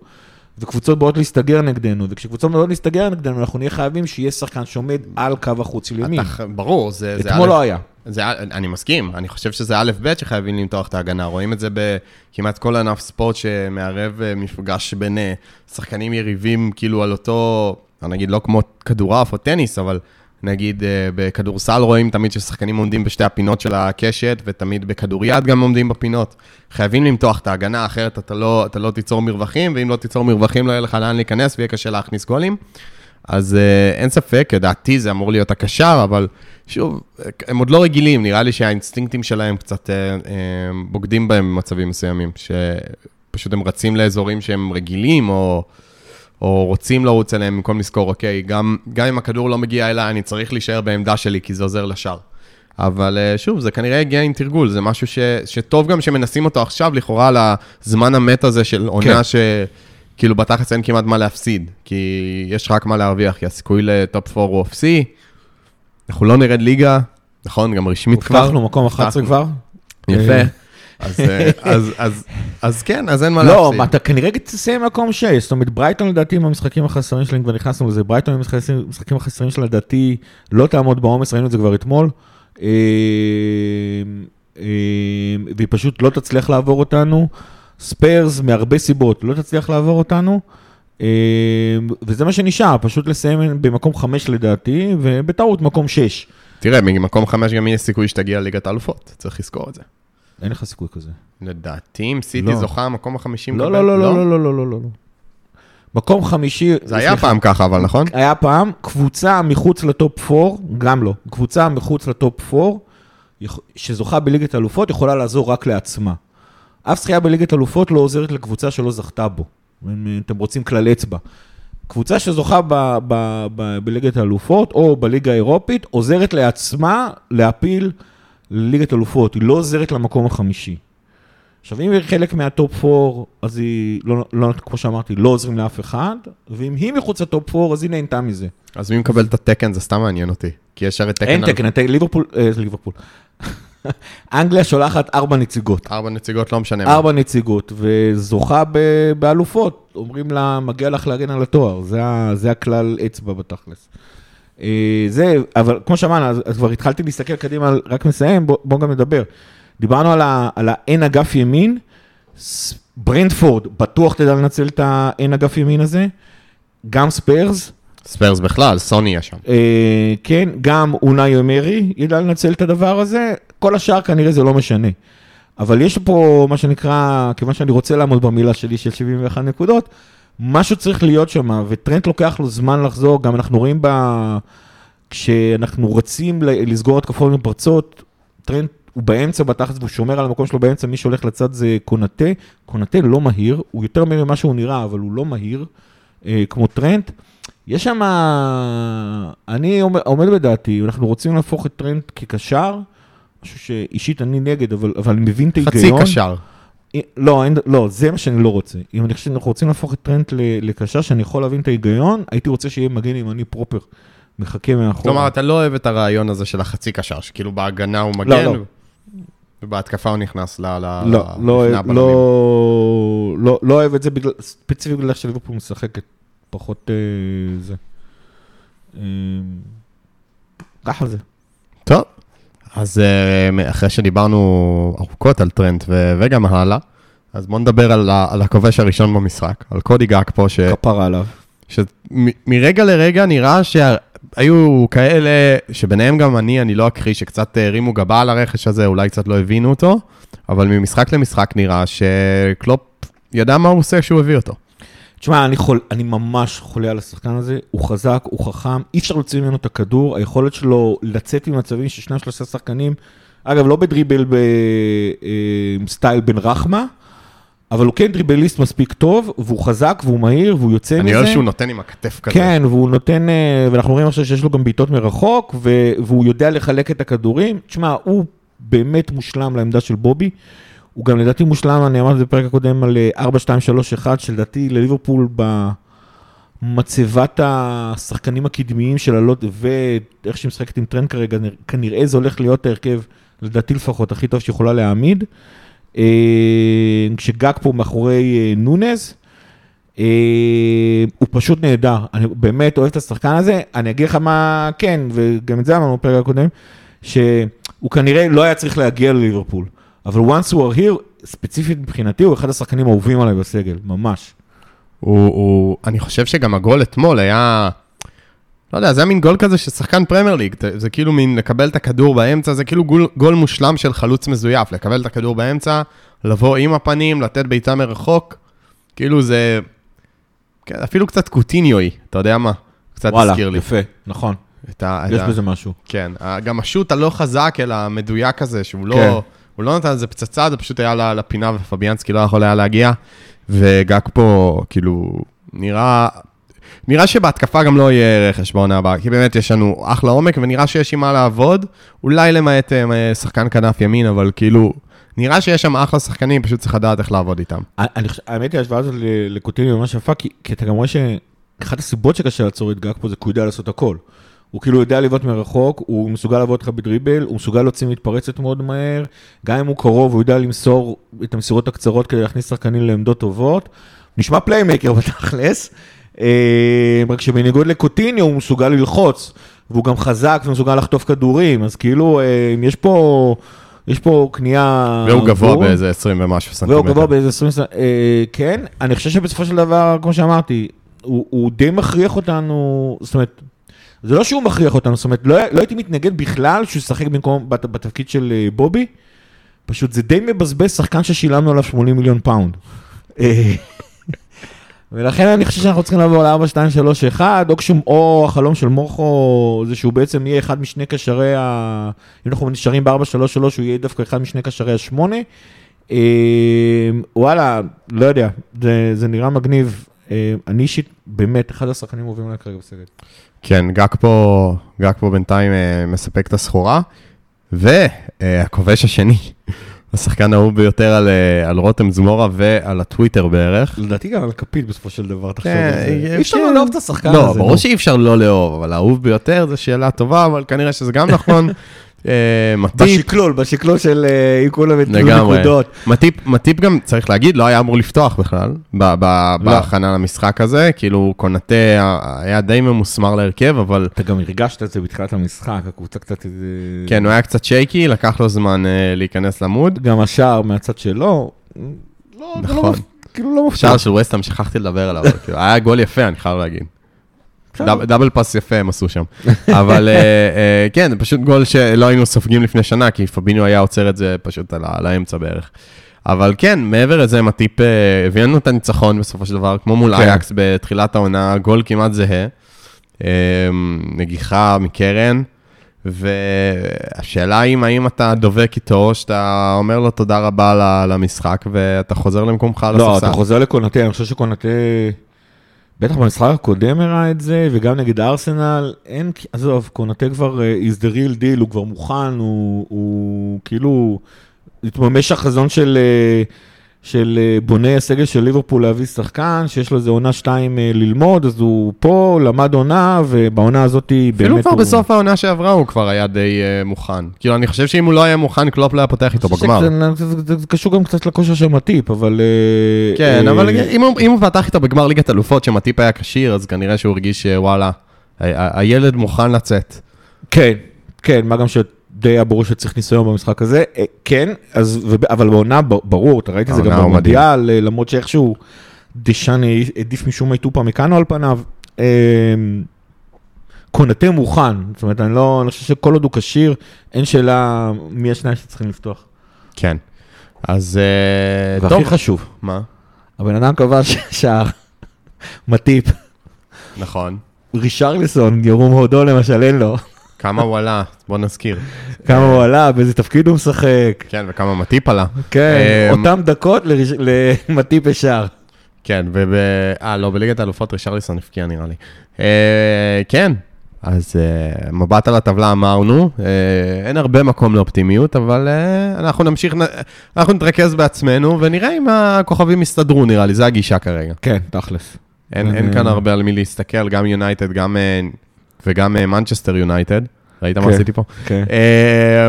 וקבוצות באות להסתגר נגדנו, וכשקבוצות באות להסתגר נגדנו, אנחנו נהיה חייבים שיהיה שחקן שעומד על קו החוץ של ימין. אתה, ברור, זה... אתמול לא היה. זה, אני מסכים, אני חושב שזה א' ב' שחייבים למתוח את ההגנה, רואים את זה בכמעט כל ענף ספורט שמערב אה, מפגש בין אה, שחקנים יריבים, כאילו על אותו, נגיד לא כמו כדורעף או טניס, אבל נגיד אה, בכדורסל רואים תמיד ששחקנים עומדים בשתי הפינות של הקשת, ותמיד בכדוריד גם עומדים בפינות. חייבים למתוח את ההגנה, אחרת אתה לא, אתה לא תיצור מרווחים, ואם לא תיצור מרווחים לא יהיה לך לאן להיכנס ויהיה קשה להכניס גולים. אז uh, אין ספק, לדעתי זה אמור להיות הקשר, אבל שוב, הם עוד לא רגילים, נראה לי שהאינסטינקטים שלהם קצת uh, בוגדים בהם במצבים מסוימים, שפשוט הם רצים לאזורים שהם רגילים, או... או רוצים לרוץ אליהם במקום לזכור, אוקיי, גם, גם אם הכדור לא מגיע אליי, אני צריך להישאר בעמדה שלי, כי זה עוזר לשאר. אבל אה, שוב, זה כנראה הגיע עם תרגול, זה משהו ש, שטוב גם שמנסים אותו עכשיו, לכאורה, על הזמן המת הזה של עונה כן. שכאילו בתכלס אין כמעט מה להפסיד, כי יש רק מה להרוויח, כי הסיכוי לטופ 4 הוא אפסי, אנחנו לא נרד ליגה, נכון? גם רשמית כבר. הובטחנו מקום 11 הובטחנו. כבר. יפה. אה. אז, אז, אז, אז כן, אז אין מה לא, להפסיד. מה, אתה כנראה תסיים מקום 6, זאת אומרת ברייטון לדעתי עם המשחקים החסרים שלהם, כבר נכנסנו לזה, ברייטון עם המשחקים- החסרים שלה לדעתי לא תעמוד בעומס, ראינו את זה כבר אתמול. אה, אה, והיא פשוט לא תצליח לעבור אותנו. ספרס מהרבה סיבות לא תצליח לעבור אותנו. וזה מה שנשאר, פשוט לסיים במקום 5 לדעתי, ובטעות מקום 6. תראה, ממקום חמש גם יהיה סיכוי שתגיע לליגת האלופות, צריך לזכור את זה. אין לך סיכוי כזה. לדעתי, אם סיטי לא. זוכה, המקום החמישי לא, מקבל- לא, לא, לא, לא, לא, לא, לא, לא. מקום חמישי, זה היה פעם ככה, אבל נכון? היה פעם, קבוצה מחוץ לטופ 4, גם לא, קבוצה מחוץ לטופ 4, יכ- שזוכה בליגת אלופות, יכולה לעזור רק לעצמה. אף זכייה בליגת אלופות לא עוזרת לקבוצה שלא זכתה בו. אם אתם רוצים כלל אצבע. קבוצה שזוכה ב, ב, ב, בליגת האלופות או בליגה האירופית, עוזרת לעצמה להפיל לליגת אלופות, היא לא עוזרת למקום החמישי. עכשיו, אם היא חלק מהטופ 4, אז היא, לא, לא, כמו שאמרתי, לא עוזרים לאף אחד, ואם היא מחוץ לטופ 4, אז היא נהנתה מזה. אז מי מקבל את התקן, זה סתם מעניין אותי. כי יש הרי תקן... אין על- תקן, אתה- ליברפול, אה, ליברפול. אנגליה שולחת ארבע נציגות. ארבע נציגות, לא משנה מה. ארבע נציגות, וזוכה ב- באלופות. אומרים לה, מגיע לך להגן על התואר, זה, ה- זה הכלל אצבע בתכלס. אה, זה, אבל כמו שאמרנו, אז, אז כבר התחלתי להסתכל קדימה, רק מסיים, בוא, בוא גם נדבר. דיברנו על, ה, על האין אגף ימין, ברנטפורד בטוח תדע לנצל את האין אגף ימין הזה, גם ספרס, ספרס בכלל, סוני יש שם. אה, כן, גם אונאי אמרי ידע לנצל את הדבר הזה, כל השאר כנראה זה לא משנה. אבל יש פה מה שנקרא, כיוון שאני רוצה לעמוד במילה שלי של 71 נקודות, משהו צריך להיות שם, וטרנט לוקח לו זמן לחזור, גם אנחנו רואים ב... כשאנחנו רצים לסגור התקפות מפרצות, טרנט הוא באמצע בתחת והוא שומר על המקום שלו באמצע, מי שהולך לצד זה קונטה. קונטה לא מהיר, הוא יותר מהיר ממה שהוא נראה, אבל הוא לא מהיר, אה, כמו טרנט. יש שם, אני עומד, עומד בדעתי, אנחנו רוצים להפוך את טרנט כקשר, משהו שאישית אני נגד, אבל, אבל אני מבין את חצי ההיגיון. קשר. לא, אין, לא, זה מה שאני לא רוצה. אם אני חושב שאנחנו רוצים להפוך את טרנט לקשר שאני יכול להבין את ההיגיון, הייתי רוצה שיהיה מגן ימני פרופר, מחכה מאחור. כלומר, אתה לא אוהב את הרעיון הזה של החצי קשר, שכאילו בהגנה הוא לא, מגן, לא. ובהתקפה הוא נכנס ל... ל- לא, לא, לא. לא, לא, לא אוהב את זה בגלל, ספציפית בגלל שליברפול משחקת פחות אה, זה. אה, ככה זה. טוב, אז אה, אחרי שדיברנו ארוכות על טרנט ו- וגם הלאה, אז בואו נדבר על, ה- על הכובש הראשון במשחק, על קודי גאקפו, ש... כפרה עליו. שמרגע לרגע נראה שהיו כאלה, שביניהם גם אני, אני לא אקריא, שקצת הרימו גבה על הרכש הזה, אולי קצת לא הבינו אותו, אבל ממשחק למשחק נראה שקלופ ידע מה הוא עושה כשהוא הביא אותו. תשמע, אני, חול, אני ממש חולה על השחקן הזה, הוא חזק, הוא חכם, אי אפשר להוציא ממנו את הכדור, היכולת שלו לצאת ממצבים של שניים שלושה שחקנים, אגב, לא בדריבל ב style בן רחמה, אבל הוא כן דריבליסט מספיק טוב, והוא חזק, והוא מהיר, והוא יוצא אני מזה. אוהב שהוא נותן עם הכתף כזה. כן, והוא נותן, אה, ואנחנו רואים עכשיו שיש לו גם בעיטות מרחוק, והוא יודע לחלק את הכדורים. תשמע, הוא באמת מושלם לעמדה של בובי. הוא גם לדעתי מושלם, אני אמרתי בפרק הקודם על אה, 4-2-3-1, שלדעתי לליברפול במצבת השחקנים הקדמיים של הלוט, ואיך שהיא משחקת עם טרנט כרגע, נרא- כנראה זה הולך להיות ההרכב, לדעתי לפחות, הכי טוב שיכולה להעמיד. אה, כשגג פה מאחורי אה, נונז, אה, הוא פשוט נהדר, אני באמת אוהב את השחקן הזה, אני אגיד לך מה כן, וגם את זה אמרנו בפרק הקודם, שהוא כנראה לא היה צריך להגיע לליברפול, אבל once הוא are here, ספציפית מבחינתי, הוא אחד השחקנים האהובים עליי בסגל, ממש. הוא, הוא, אני חושב שגם הגול אתמול היה, לא יודע, זה היה מין גול כזה של שחקן פרמייר ליג, זה- כאילו מין לקבל את הכדור באמצע, זה כאילו גול, גול מושלם של חלוץ מזויף, לקבל את הכדור באמצע, לבוא עם הפנים, לתת בעיטה מרחוק, כאילו זה, כן, אפילו קצת קוטיניואי, אתה יודע מה? קצת וואלה, הזכיר לי. יפה, נכון, את ה, יש את ה, בזה משהו. כן, גם השוט הלא חזק, אלא המדויק הזה, שהוא לא, כן. הוא לא נתן איזה פצצה, זה פשוט היה ל- לפינה ופביאנסקי לא יכול היה להגיע, וגג פה, כאילו, נראה... נראה שבהתקפה גם לא יהיה רכש בעונה הבאה, כי באמת יש לנו אחלה עומק, ונראה שיש עם מה לעבוד, אולי למעט אה, שחקן כנף ימין, אבל כאילו, נראה שיש שם אחלה שחקנים, פשוט צריך לדעת איך לעבוד איתם. אני חושב, האמת היא, ההשוואה הזאת ל- לקוטיניו ממש יפה, כי כי אתה גם רואה שאחת הסיבות שקשה לעצור את גג פה זה כי הוא יודע לעשות הכל. הוא כאילו יודע לבעוט מרחוק, הוא מסוגל לבעוט לך בדריבל, הוא מסוגל להוציא מתפרצת מאוד מהר, גם אם הוא קרוב, הוא יודע למסור את המסירות הקצרות כדי להכניס שחקנים לעמדות טובות. נשמע playmaker בתכלס, אה, רק שבניגוד לקוטיניו הוא מסוגל ללחוץ, והוא גם חזק ומסוגל לחטוף כדורים, אז כאילו, אה, יש פה... יש פה קנייה... והוא גבוה. באיזה 20 ומשהו סנטימטר. והוא גבוה באיזה 20 סנט... אה, כן, אני חושב שבסופו של דבר, כמו שאמרתי, הוא, הוא די מכריח אותנו, זאת אומרת, זה לא שהוא מכריח אותנו, זאת אומרת, לא, לא הייתי מתנגד בכלל שהוא ישחק במקום, בת, בתפקיד של אה, בובי, פשוט זה די מבזבז שחקן ששילמנו עליו 80 מיליון פאונד. אה, ולכן אני חושב שאנחנו צריכים לעבור ל-4, 2, 3, 1, או, כשום, או החלום של מורכו זה שהוא בעצם יהיה אחד משני קשרי ה... אם אנחנו נשארים ב-4, 3, 3, הוא יהיה דווקא אחד משני קשרי השמונה. אה, וואלה, לא יודע, זה, זה נראה מגניב. אני אישית, באמת, אחד השחקנים האהובים עליי כרגע בסגל. כן, גאקפו, גג פה בינתיים אה, מספק את הסחורה, והכובש השני, השחקן האהוב ביותר על, אה, על רותם זמורה ועל הטוויטר בערך. לדעתי גם על כפית בסופו של דבר, תחשוב כן, על זה. אה, אי אפשר כן. לא לאהוב את השחקן לא, הזה. ברור נו. שאי אפשר לא לאהוב, אבל האהוב ביותר זו שאלה טובה, אבל כנראה שזה גם נכון. אה, מטיפ, בשקלול, בשקלול של אה, אם כולם יתנו. נקודות. מטיפ, מטיפ גם, צריך להגיד, לא היה אמור לפתוח בכלל, ב- ב- לא. בהכנה למשחק הזה, כאילו קונטה היה די ממוסמר להרכב, אבל אתה גם הרגשת את זה בתחילת המשחק, הקבוצה קצת. כן, הוא היה קצת שייקי, לקח לו זמן אה, להיכנס למוד. גם השער מהצד שלו, לא, זה לא נכון. כאילו לא מפתיע. שער של וסטהאם, שכחתי לדבר עליו, כאילו, היה גול יפה, אני חייב להגיד. דאבל פאס יפה הם עשו שם. אבל אה, אה, כן, זה פשוט גול שלא היינו סופגים לפני שנה, כי פביניו היה עוצר את זה פשוט על האמצע בערך. אבל כן, מעבר לזה, מטיפ אה, הביא לנו את הניצחון בסופו של דבר, כמו מול כן. אייקס בתחילת העונה, גול כמעט זהה. נגיחה מקרן, והשאלה היא, האם אתה דובק איתו, או שאתה אומר לו תודה רבה ל- למשחק, ואתה חוזר למקומך על לא, הספסל. אתה חוזר לקונטה, אני חושב שקונטה, בטח במשחק הקודם הראה את זה, וגם נגד ארסנל, אין, עזוב, קונטה כבר אה, is the real deal, הוא כבר מוכן, הוא, הוא כאילו, התממש החזון של, אה, של אה, בוני הסגל של ליברפול להביא שחקן, שיש לו איזה עונה שתיים אה, ללמוד, אז הוא פה, למד עונה, ובעונה הזאת באמת אפילו כבר הוא... בסוף העונה שעברה הוא כבר היה די uh, מוכן. כאילו, אני חושב שאם הוא לא היה מוכן, קלופ לא היה פותח איתו בגמר. זה, קשור גם קצת לכושר של מטיפ, אבל... אה, כן, אה, אבל אם הוא, הוא פתח איתו בגמר ליגת אלופות, שמטיפ היה כשיר, אז כנראה שהוא הרגיש שוואלה, הילד מוכן לצאת. כן, כן, מה גם שדי היה ברור שצריך ניסיון במשחק הזה. אה, כן, אז, אבל בעונה, ברור, אתה ראית את זה גם במונדיאל, אה, למרות שאיכשהו דשאן העדיף משום מה איטופה מכאנו על פניו. אה, קונטה מוכן, זאת אומרת, אני לא, אני חושב שכל עוד הוא כשיר, אין שאלה מי השניים שצריכים לפתוח. כן. אז אה, והכי טוב. חשוב, מה? הבן אדם כבש שער, מטיפ, נכון. רישרליסון, ירום הודו למשל, אין לו. כמה הוא עלה, בוא נזכיר. כמה הוא עלה, באיזה תפקיד הוא משחק. כן, וכמה מטיפ עלה. כן, אה, אותם דקות למטיפ ישר. כן, וב... אה, לא, בליגת האלופות רישרליסון הפקיע נראה לי. אה, כן, אז אה, מבט על הטבלה אמרנו, אה, אין הרבה מקום לאופטימיות, אבל אנחנו נמשיך, אנחנו נתרכז בעצמנו ונראה אם הכוכבים יסתדרו, נראה לי, זה הגישה כרגע. כן, תכלס. אין, אין כאן הרבה על מי להסתכל, גם יונייטד, גם... וגם מנצ'סטר יונייטד. ראית מה כן. עשיתי פה? כן. אה,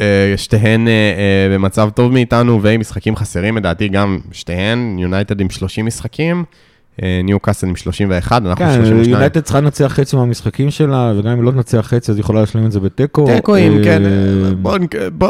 אה, שתיהן אה, אה, במצב טוב מאיתנו ועם משחקים חסרים, לדעתי גם שתיהן, יונייטד עם 30 משחקים, ניו קאסל עם 31, אנחנו כן, 32. יונייטד צריכה לנצח חצי מהמשחקים שלה, וגם אם לא תנצח חצי, אז היא יכולה להשלים את זה בתיקו. תיקואים, אה, כן, בוא,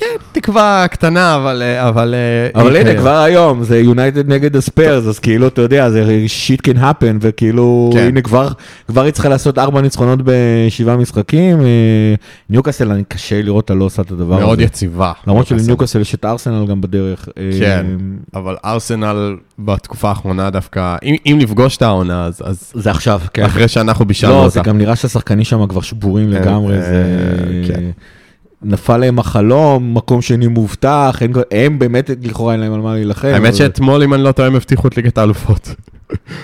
כן, תקווה קטנה, אבל... אה, אבל אה, אבל היא הנה. כבר היום, זה יונייטד נגד הספיירס, אז כאילו, אתה יודע, זה שיט can happen, וכאילו, כן. הנה, כבר כבר היא צריכה לעשות ארבע ניצחונות בשבעה משחקים. אה, ניוקאסל, אני קשה לראות אותה לא עושה את הדבר הזה. מאוד יציבה. למרות ניוקאסל. שלניוקאסל יש את ארסנל גם בדרך. אה, כן. אבל ארסנל בתקופה האחרונה דווקא, אם, אם לפגוש את העונה, אז, אז זה עכשיו, כן. אחרי שאנחנו בישלנו לא, אותה. זה גם נראה שהשחקנים שם כבר שבורים כן, לגמרי, אה, זה... כן. נפל להם החלום, מקום שני מובטח, הם, הם באמת לכאורה אין להם על מה להילחם. האמת שאתמול, אם אני לא טועה, הם הבטיחו את ליגת האלופות.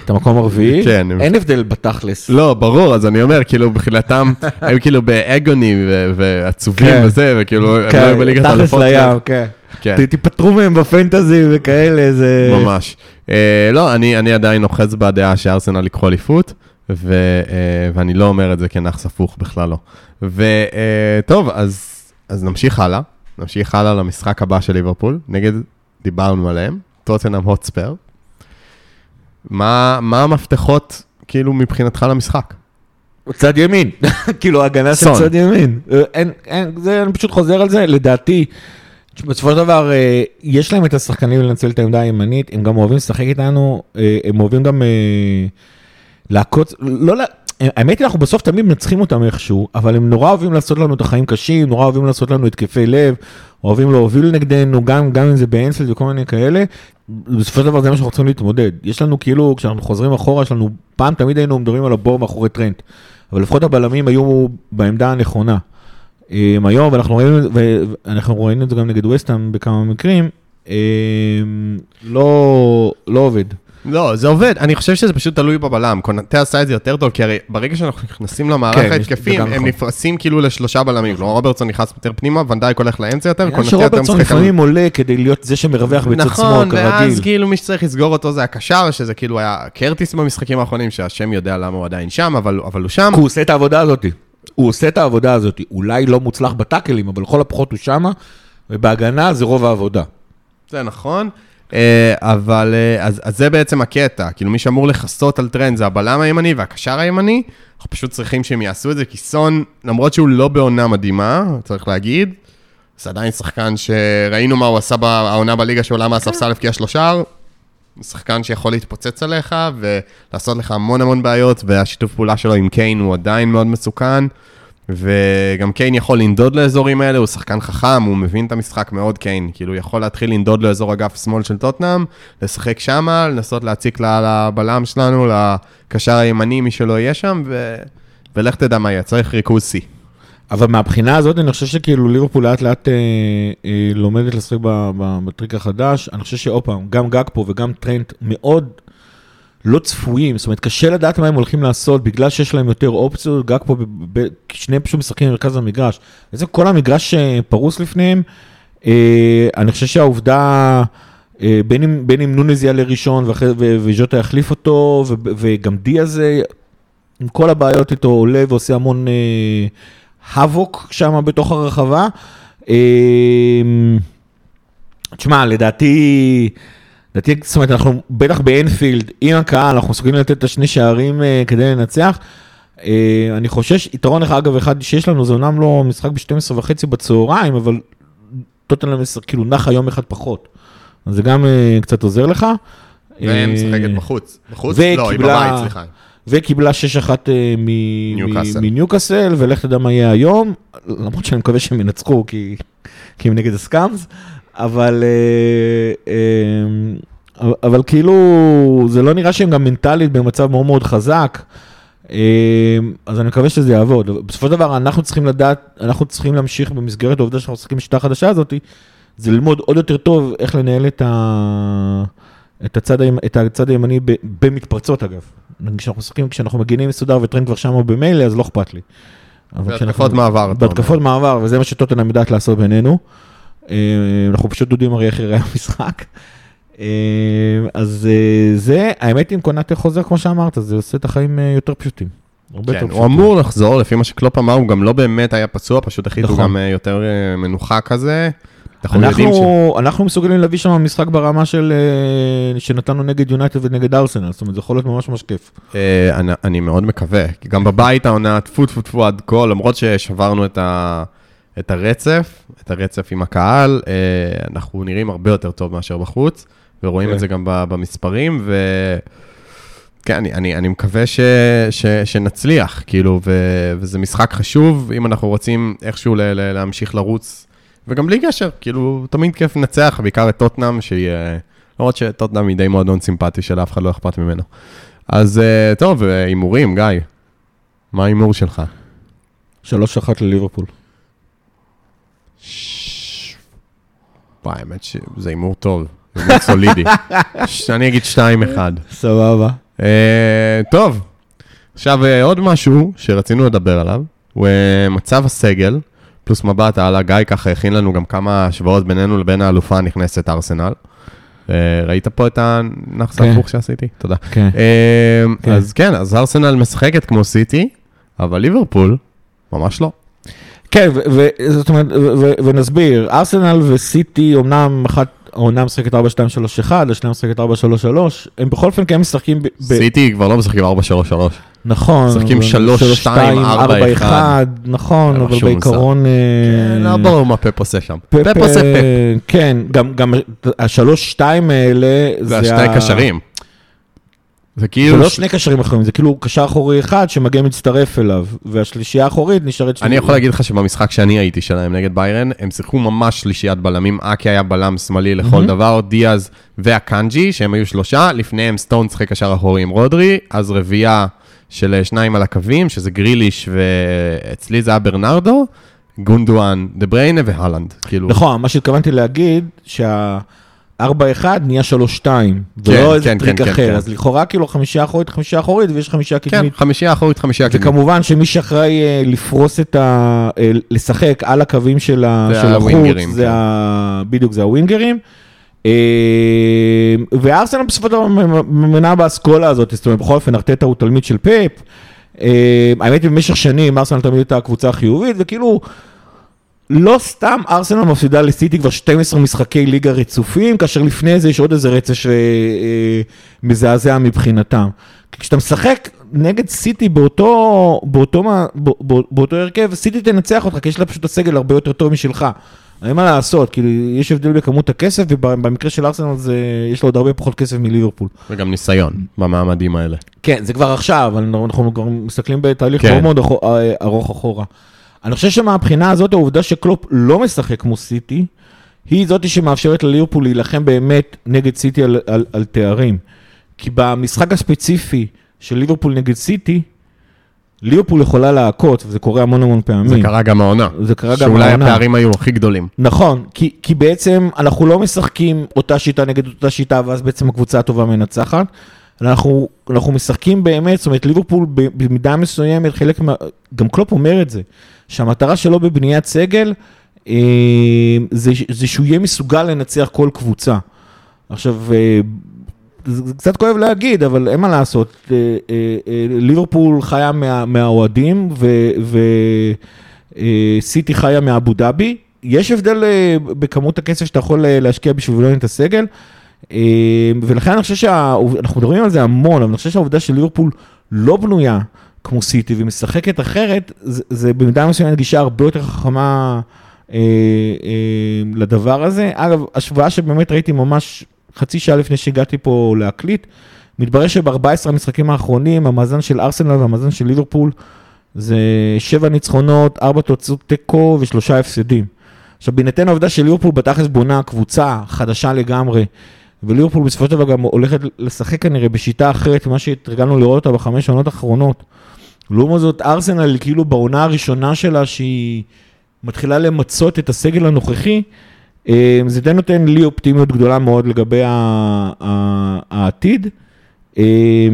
את המקום הרביעי, כן. אין הבדל בתכלס. לא, ברור, אז אני אומר, כאילו, מבחינתם, הם כאילו באגוני ועצובים כן. וזה, וכאילו, הם לא כן, היו בליגת תכלס האלופות. לים, כן. כן, ת- תיפטרו מהם בפנטזי וכאלה, זה... ממש. אה, לא, אני אני עדיין אוחז בדעה שארסנל ייקחו אליפות, ו- אה, ואני לא אומר את זה כנח ספוך, בכלל לא. וטוב, אז אז נמשיך הלאה. נמשיך הלאה למשחק הבא של ליברפול, נגד, דיברנו עליהם, טוטנאם הוטספר. מה מה המפתחות, כאילו, מבחינתך למשחק? צד ימין, כאילו הגנה של. צד ימין. אה, אין, אין, זה, אני פשוט חוזר על זה, לדעתי, בסופו של דבר, אה, יש להם את השחקנים לנצל את העמדה הימנית, הם גם אוהבים לשחק איתנו, אה, הם אוהבים גם לעקוץ, לא, לה- האמת היא, אנחנו בסוף תמיד מנצחים אותם איכשהו, אבל הם נורא אוהבים לעשות לנו את החיים קשים, נורא אוהבים לעשות לנו התקפי לב, אוהבים להוביל נגדנו, גם, גם אם זה באנספלד וכל מיני כאלה. בסופו של דבר זה מה שאנחנו צריכים להתמודד. יש לנו כאילו, כשאנחנו חוזרים אחורה, יש לנו, פעם תמיד היינו מדברים על הבור מאחורי טרנט, אבל לפחות הבלמים היו בעמדה הנכונה. הם היום, ואנחנו ראינו, ואנחנו ראינו את זה גם נגד וסטהאם בכמה מקרים, הם, לא, לא עובד. לא, זה עובד, אני חושב שזה פשוט תלוי בבלם. קונטה עשה את זה יותר טוב, כי הרי ברגע שאנחנו נכנסים למערך כן, ההתקפי, זה גם הם נכון. נפרסים כאילו לשלושה בלמים. כלומר, רוברטסון נכנס יותר פנימה, ונדייק הולך לאמצע יותר, קונטה יותר שרוברטסון משחק על... לפעמים עולה כדי להיות זה שמרווח בצד שמאל, נכון, ואז כרגיל. כאילו מי שצריך לסגור אותו זה הקשר, שזה כאילו היה קרטיס במשחקים האחרונים, שהשם יודע למה הוא עדיין שם, אבל הוא שם. הוא עושה את העבודה הזאת. הוא עושה את העבודה הזאת. אולי לא מוצלח בטאקלים, אבל לכל הפחות הוא שמה, ובהגנה זה רוב העבודה. זה נכון, אבל אה, אז, אז זה בעצם הקטע, כאילו מי שאמור לכסות על טרנט זה הבלם הימני והקשר הימני, אנחנו פשוט צריכים שהם יעשו את זה, כי סון, למרות שהוא לא בעונה מדהימה, צריך להגיד, זה עדיין שחקן שראינו מה הוא עשה בעונה בליגה שעולה מהספסל הבקיע שלושה, שחקן שיכול להתפוצץ עליך ולעשות לך המון המון בעיות, והשיתוף פעולה שלו עם קיין הוא עדיין מאוד מסוכן. וגם קיין יכול לנדוד לאזורים האלה, הוא שחקן חכם, הוא מבין את המשחק מאוד קיין, כאילו הוא יכול להתחיל לנדוד לאזור אגף שמאל של טוטנאם, לשחק שמה, לנסות להציק לבלם שלנו, לקשר הימני, מי שלא יהיה שם, ו... ולך תדע מה יהיה, צריך ריכוז שיא. אבל מהבחינה הזאת, אני חושב שכאילו ליברפול לאט לאט אה, אה, לומדת לשחק בטריק החדש. אני חושב שעוד פעם, גם גג פה וגם טרנט מאוד לא צפויים, זאת אומרת, קשה לדעת מה הם הולכים לעשות, בגלל שיש להם יותר אופציות, גג פה, שניהם פשוט משחקים במרכז המגרש. בעצם כל המגרש אה, פרוס לפניהם. אה, אני חושב שהעובדה, אה, בין אם, בין אם נונז יעלה ראשון וז'וטה יחליף אותו, וגם דיאז, אה, עם כל הבעיות איתו, עולה ועושה המון האבוק שם בתוך הרחבה. תשמע, לדעתי, לדעתי, זאת אומרת, אנחנו בטח באנפילד, עם הקהל, אנחנו מסוגלים לתת את השני שערים אה, כדי לנצח. אה, אני חושש, יתרון אחד, אגב, אחד שיש לנו, זה אומנם לא משחק ב-12 וחצי בצהריים, אבל טוטנאם כאילו נחה יום אחד פחות. אז זה גם אה, קצת עוזר לך. והם אה, משחקת בחוץ. בחוץ? וקיבלה- לא, היא בבית, סליחה. וקיבלה 6-1 אה, מ- ניוקאסל. מ- מניוקאסל, ולך תדע מה יהיה היום, למרות שאני מקווה שהם ינצחו, כי, כי הם נגד הסקאמס, אבל, אה, אה, אבל כאילו, זה לא נראה שהם גם מנטלית במצב מאוד מאוד חזק, אה, אז אני מקווה שזה יעבוד. בסופו של דבר, אנחנו צריכים לדעת, אנחנו צריכים להמשיך במסגרת העובדה שאנחנו משחקים בשיטה החדשה הזאת, זה ללמוד עוד יותר טוב איך לנהל את ה... את הצד, הימ- את הצד הימני ב- במתפרצות אגב. כשאנחנו משחקים, כשאנחנו מגינים מסודר וטרנד כבר שם במילא, אז לא אכפת לי. בהתקפות מעבר. בהתקפות מעבר, וזה מה שטוטנאם יודעת לעשות בינינו. אה, אנחנו פשוט יודעים הרי איך יראה המשחק. אה, אז אה, זה, האמת אם קונאטה חוזר כמו שאמרת, זה עושה את החיים יותר פשוטים. כן, הוא אמור לחזור, לפי מה שקלופ אמר, הוא גם לא באמת היה פצוע, פשוט החליטו נכון. גם יותר מנוחה כזה. אנחנו מסוגלים להביא שם משחק ברמה של, שנתנו נגד יונייטד ונגד ארסנל, זאת אומרת זה יכול להיות ממש ממש כיף. אני מאוד מקווה, כי גם בבית העונה טפו טפו טפו עד כה, למרות ששברנו את, ה, את הרצף, את הרצף עם הקהל, אה, אנחנו נראים הרבה יותר טוב מאשר בחוץ, ורואים כן. את זה גם ב- במספרים, ו... כן, אני, אני, אני מקווה ש, ש, שנצליח, כאילו, ו, וזה משחק חשוב, אם אנחנו רוצים איכשהו ל, ל, להמשיך לרוץ, וגם בלי קשר, כאילו, תמיד כיף לנצח, בעיקר את טוטנאם, שהיא, אה, למרות שטוטנאם היא די מועדון סימפטי שלאף אחד לא אכפת ממנו. אז אה, טוב, הימורים, גיא, מה ההימור שלך? שלוש אחת לליברפול. וואי, האמת שזה הימור טוב. מאוד סולידי. אני אגיד 2-1. סבבה. אה, טוב, עכשיו אה, עוד משהו שרצינו לדבר עליו, הוא אה, מצב הסגל, פלוס מבט הלאה, גיא ככה הכין לנו גם כמה השוואות בינינו לבין האלופה הנכנסת ארסנל. ראית פה את הנחס כן. ההפוך שעשיתי? תודה. כן. כן. אז כן, אז ארסנל משחקת כמו סיטי, אבל ליברפול, ממש לא. כן, ו- ו- זאת אומרת, ונסביר, ארסנל וסיטי, אמנם אחת, העונה משחקת 4-2-3-1, השנייה משחקת 4-3-3, הם בכל אופן כן משחקים ב... סיטי כבר לא משחקים 4-3-3. נכון. משחקים אבל 3, 2, 4, 1. נכון, אבל בעיקרון... אה, כן, לא ברור מה פפ עושה שם. פפ, עושה פפ. כן, גם, גם השלוש-שתיים האלה, זה השני קשרים. זה זה כאילו... לא שני קשרים אחרים, זה כאילו קשר אחורי אחד שמגן מצטרף אליו, והשלישייה האחורית נשארת... אני יכול להגיד לך שבמשחק שאני הייתי שלהם נגד ביירן, הם שיחקו ממש שלישיית בלמים, אקי היה בלם שמאלי לכל. דבר, דיאז ואקאנג'י, שהם היו שלושה, לפניהם סטונס שיחק קשר אחורי עם רודרי, אז רביעייה של אה, שניים על הקווים, שזה גריליש, ואצלי זה היה ברנרדו, גונדואן, דה בריינה והלנד. כאילו, נכון, מה שהתכוונתי להגיד, שה... 4-1 נהיה 3-2, כן, ולא איזה כן, טריק כן, אחר, כן. אז לכאורה כאילו חמישייה אחורית, חמישייה אחורית, ויש חמישייה כן, קדמית. חמישייה אחורית, חמישייה קדמית. וכמובן שמי שאחראי אה, לפרוס את ה... אה, לשחק על הקווים של ה- זה של החוץ, זה כן. ה... בדיוק, זה הווינגרים. אה, וארסנל בסופו של דבר ממנה באסכולה הזאת, זאת אומרת, בכל אופן, ארטטה הוא תלמיד של פאפ. אה, האמת היא, במשך שנים ארסנל תמיד הייתה הקבוצה החיובית, וכאילו, לא סתם ארסנל מפסידה לסיטי כבר 12 משחקי ליגה רצופים, כאשר לפני זה יש עוד איזה רצף שמזעזע מבחינתם. כי כשאתה משחק נגד סיטי באותו, באותו, מה- בא- באותו הרכב, סיטי תנצח אותך, כי יש לה פשוט הסגל הרבה יותר טוב משלך. אין מה לעשות, כאילו, יש הבדל בכמות הכסף, ובמקרה של ארסנל זה, יש לו עוד הרבה פחות כסף מליברפול. וגם ניסיון במעמדים האלה. כן, זה כבר עכשיו, אנחנו כבר מסתכלים בתהליך כן. מאוד מאוד אחו- אה, ארוך אחורה. אני חושב שמהבחינה הזאת, העובדה שקלופ לא משחק כמו סיטי, היא זאתי שמאפשרת לליברפול להילחם באמת נגד סיטי על, על, על תארים. כי במשחק הספציפי של ליברפול נגד סיטי, ליברפול יכולה להכות, וזה קורה המון המון פעמים. זה קרה גם העונה. זה קרה גם שאולי העונה. הפערים היו הכי גדולים. נכון, כי, כי בעצם אנחנו לא משחקים אותה שיטה נגד אותה שיטה, ואז בעצם הקבוצה הטובה מנצחת. אנחנו, אנחנו משחקים באמת, זאת אומרת, ליברפול במידה מסוימת, חלק מה... גם קלופ אומר את זה, שהמטרה שלו בבניית סגל, אה, זה, זה שהוא יהיה מסוגל לנצח כל קבוצה. עכשיו, אה, זה קצת כואב להגיד, אבל אין מה לעשות. אה, אה, אה, ליברפול חיה מה, מהאוהדים, וסיטי חיה מאבו דאבי. יש הבדל אה, בכמות הכסף שאתה יכול אה, להשקיע בשביל לבנות את הסגל, אה, ולכן אני חושב שאנחנו מדברים על זה המון, אבל אני חושב שהעובדה של ליברפול לא בנויה כמו סיטי ומשחקת אחרת, זה, זה במידה מסוימת גישה הרבה יותר חכמה אה, אה, לדבר הזה. אגב, השוואה שבאמת ראיתי ממש חצי שעה לפני שהגעתי פה להקליט, מתברר שב-14 המשחקים האחרונים, המאזן של ארסנל והמאזן של ליברפול זה שבע ניצחונות, ארבע תוצאות תיקו ושלושה הפסדים. עכשיו, בהינתן העובדה שליברפול בתכלס בונה קבוצה חדשה לגמרי, וליברפול בסופו של דבר גם הולכת לשחק כנראה בשיטה אחרת ממה שהתרגלנו לראות אותה בחמש עונות האחרונות. לעומת זאת, ארסנל כאילו בעונה הראשונה שלה, שהיא מתחילה למצות את הסגל הנוכחי, אה, זה די נותן לי אופטימיות גדולה מאוד לגבי העתיד. אה,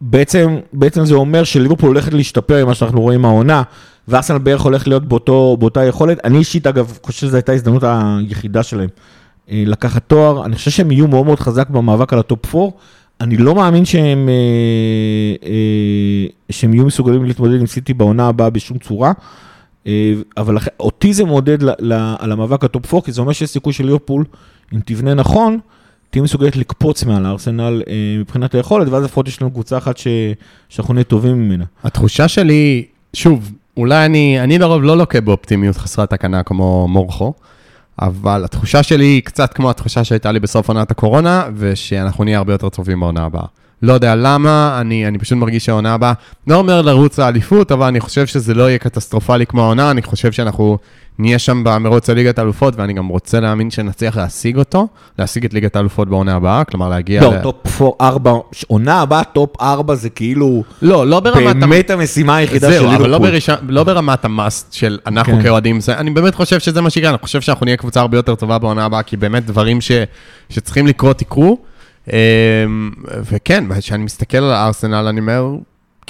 בעצם, בעצם זה אומר שליברפול הולכת להשתפר ממה שאנחנו רואים העונה, וארסנל בערך הולך להיות באותו, באותה יכולת. אני אישית, אגב, חושב שזו הייתה ההזדמנות היחידה שלהם לקחת תואר. אני חושב שהם יהיו מאוד מאוד חזק במאבק על ה top 4. אני לא מאמין שהם, אה, אה, שהם יהיו מסוגלים להתמודד עם סיטי בעונה הבאה בשום צורה. אה, אבל אותי זה מעודד על המאבק הטופ 4, כי זה אומר שיש סיכוי של ליברפול, אם תבנה נכון, תהיה מסוגלת לקפוץ מעל הארסנל אה, מבחינת היכולת, ואז לפחות יש לנו קבוצה אחת ש... שאנחנו נהיה טובים ממנה. התחושה שלי, שוב, אולי אני, אני לרוב לא לוקה באופטימיות חסרת תקנה כמו מורכו, אבל התחושה שלי היא קצת כמו התחושה שהייתה לי בסוף עונת הקורונה, ושאנחנו נהיה הרבה יותר טובים בעונה הבאה. לא יודע למה, אני, אני פשוט מרגיש שהעונה הבאה, לא אומר לרוץ לאליפות, אבל אני חושב שזה לא יהיה קטסטרופלי כמו העונה, אני חושב שאנחנו נהיה שם במרוץ לליגת האלופות, ואני גם רוצה להאמין שנצליח להשיג אותו, להשיג את ליגת האלופות בעונה הבאה, כלומר להגיע... לא, ל... טופ 4, עונה הבאה טופ 4 זה כאילו לא, לא ברמת... באמת המשימה היחידה של זהו, אבל לא. בראש... לא ברמת ה must של אנחנו כן. כאוהדים, אני באמת חושב שזה מה שיקרה, אני חושב שאנחנו נהיה קבוצה הרבה יותר טובה בעונה הבאה, כי באמת דברים ש... שצריכים לקרות יקרו. אמ, וכן, כשאני מסתכל על הארסנל, אני אומר,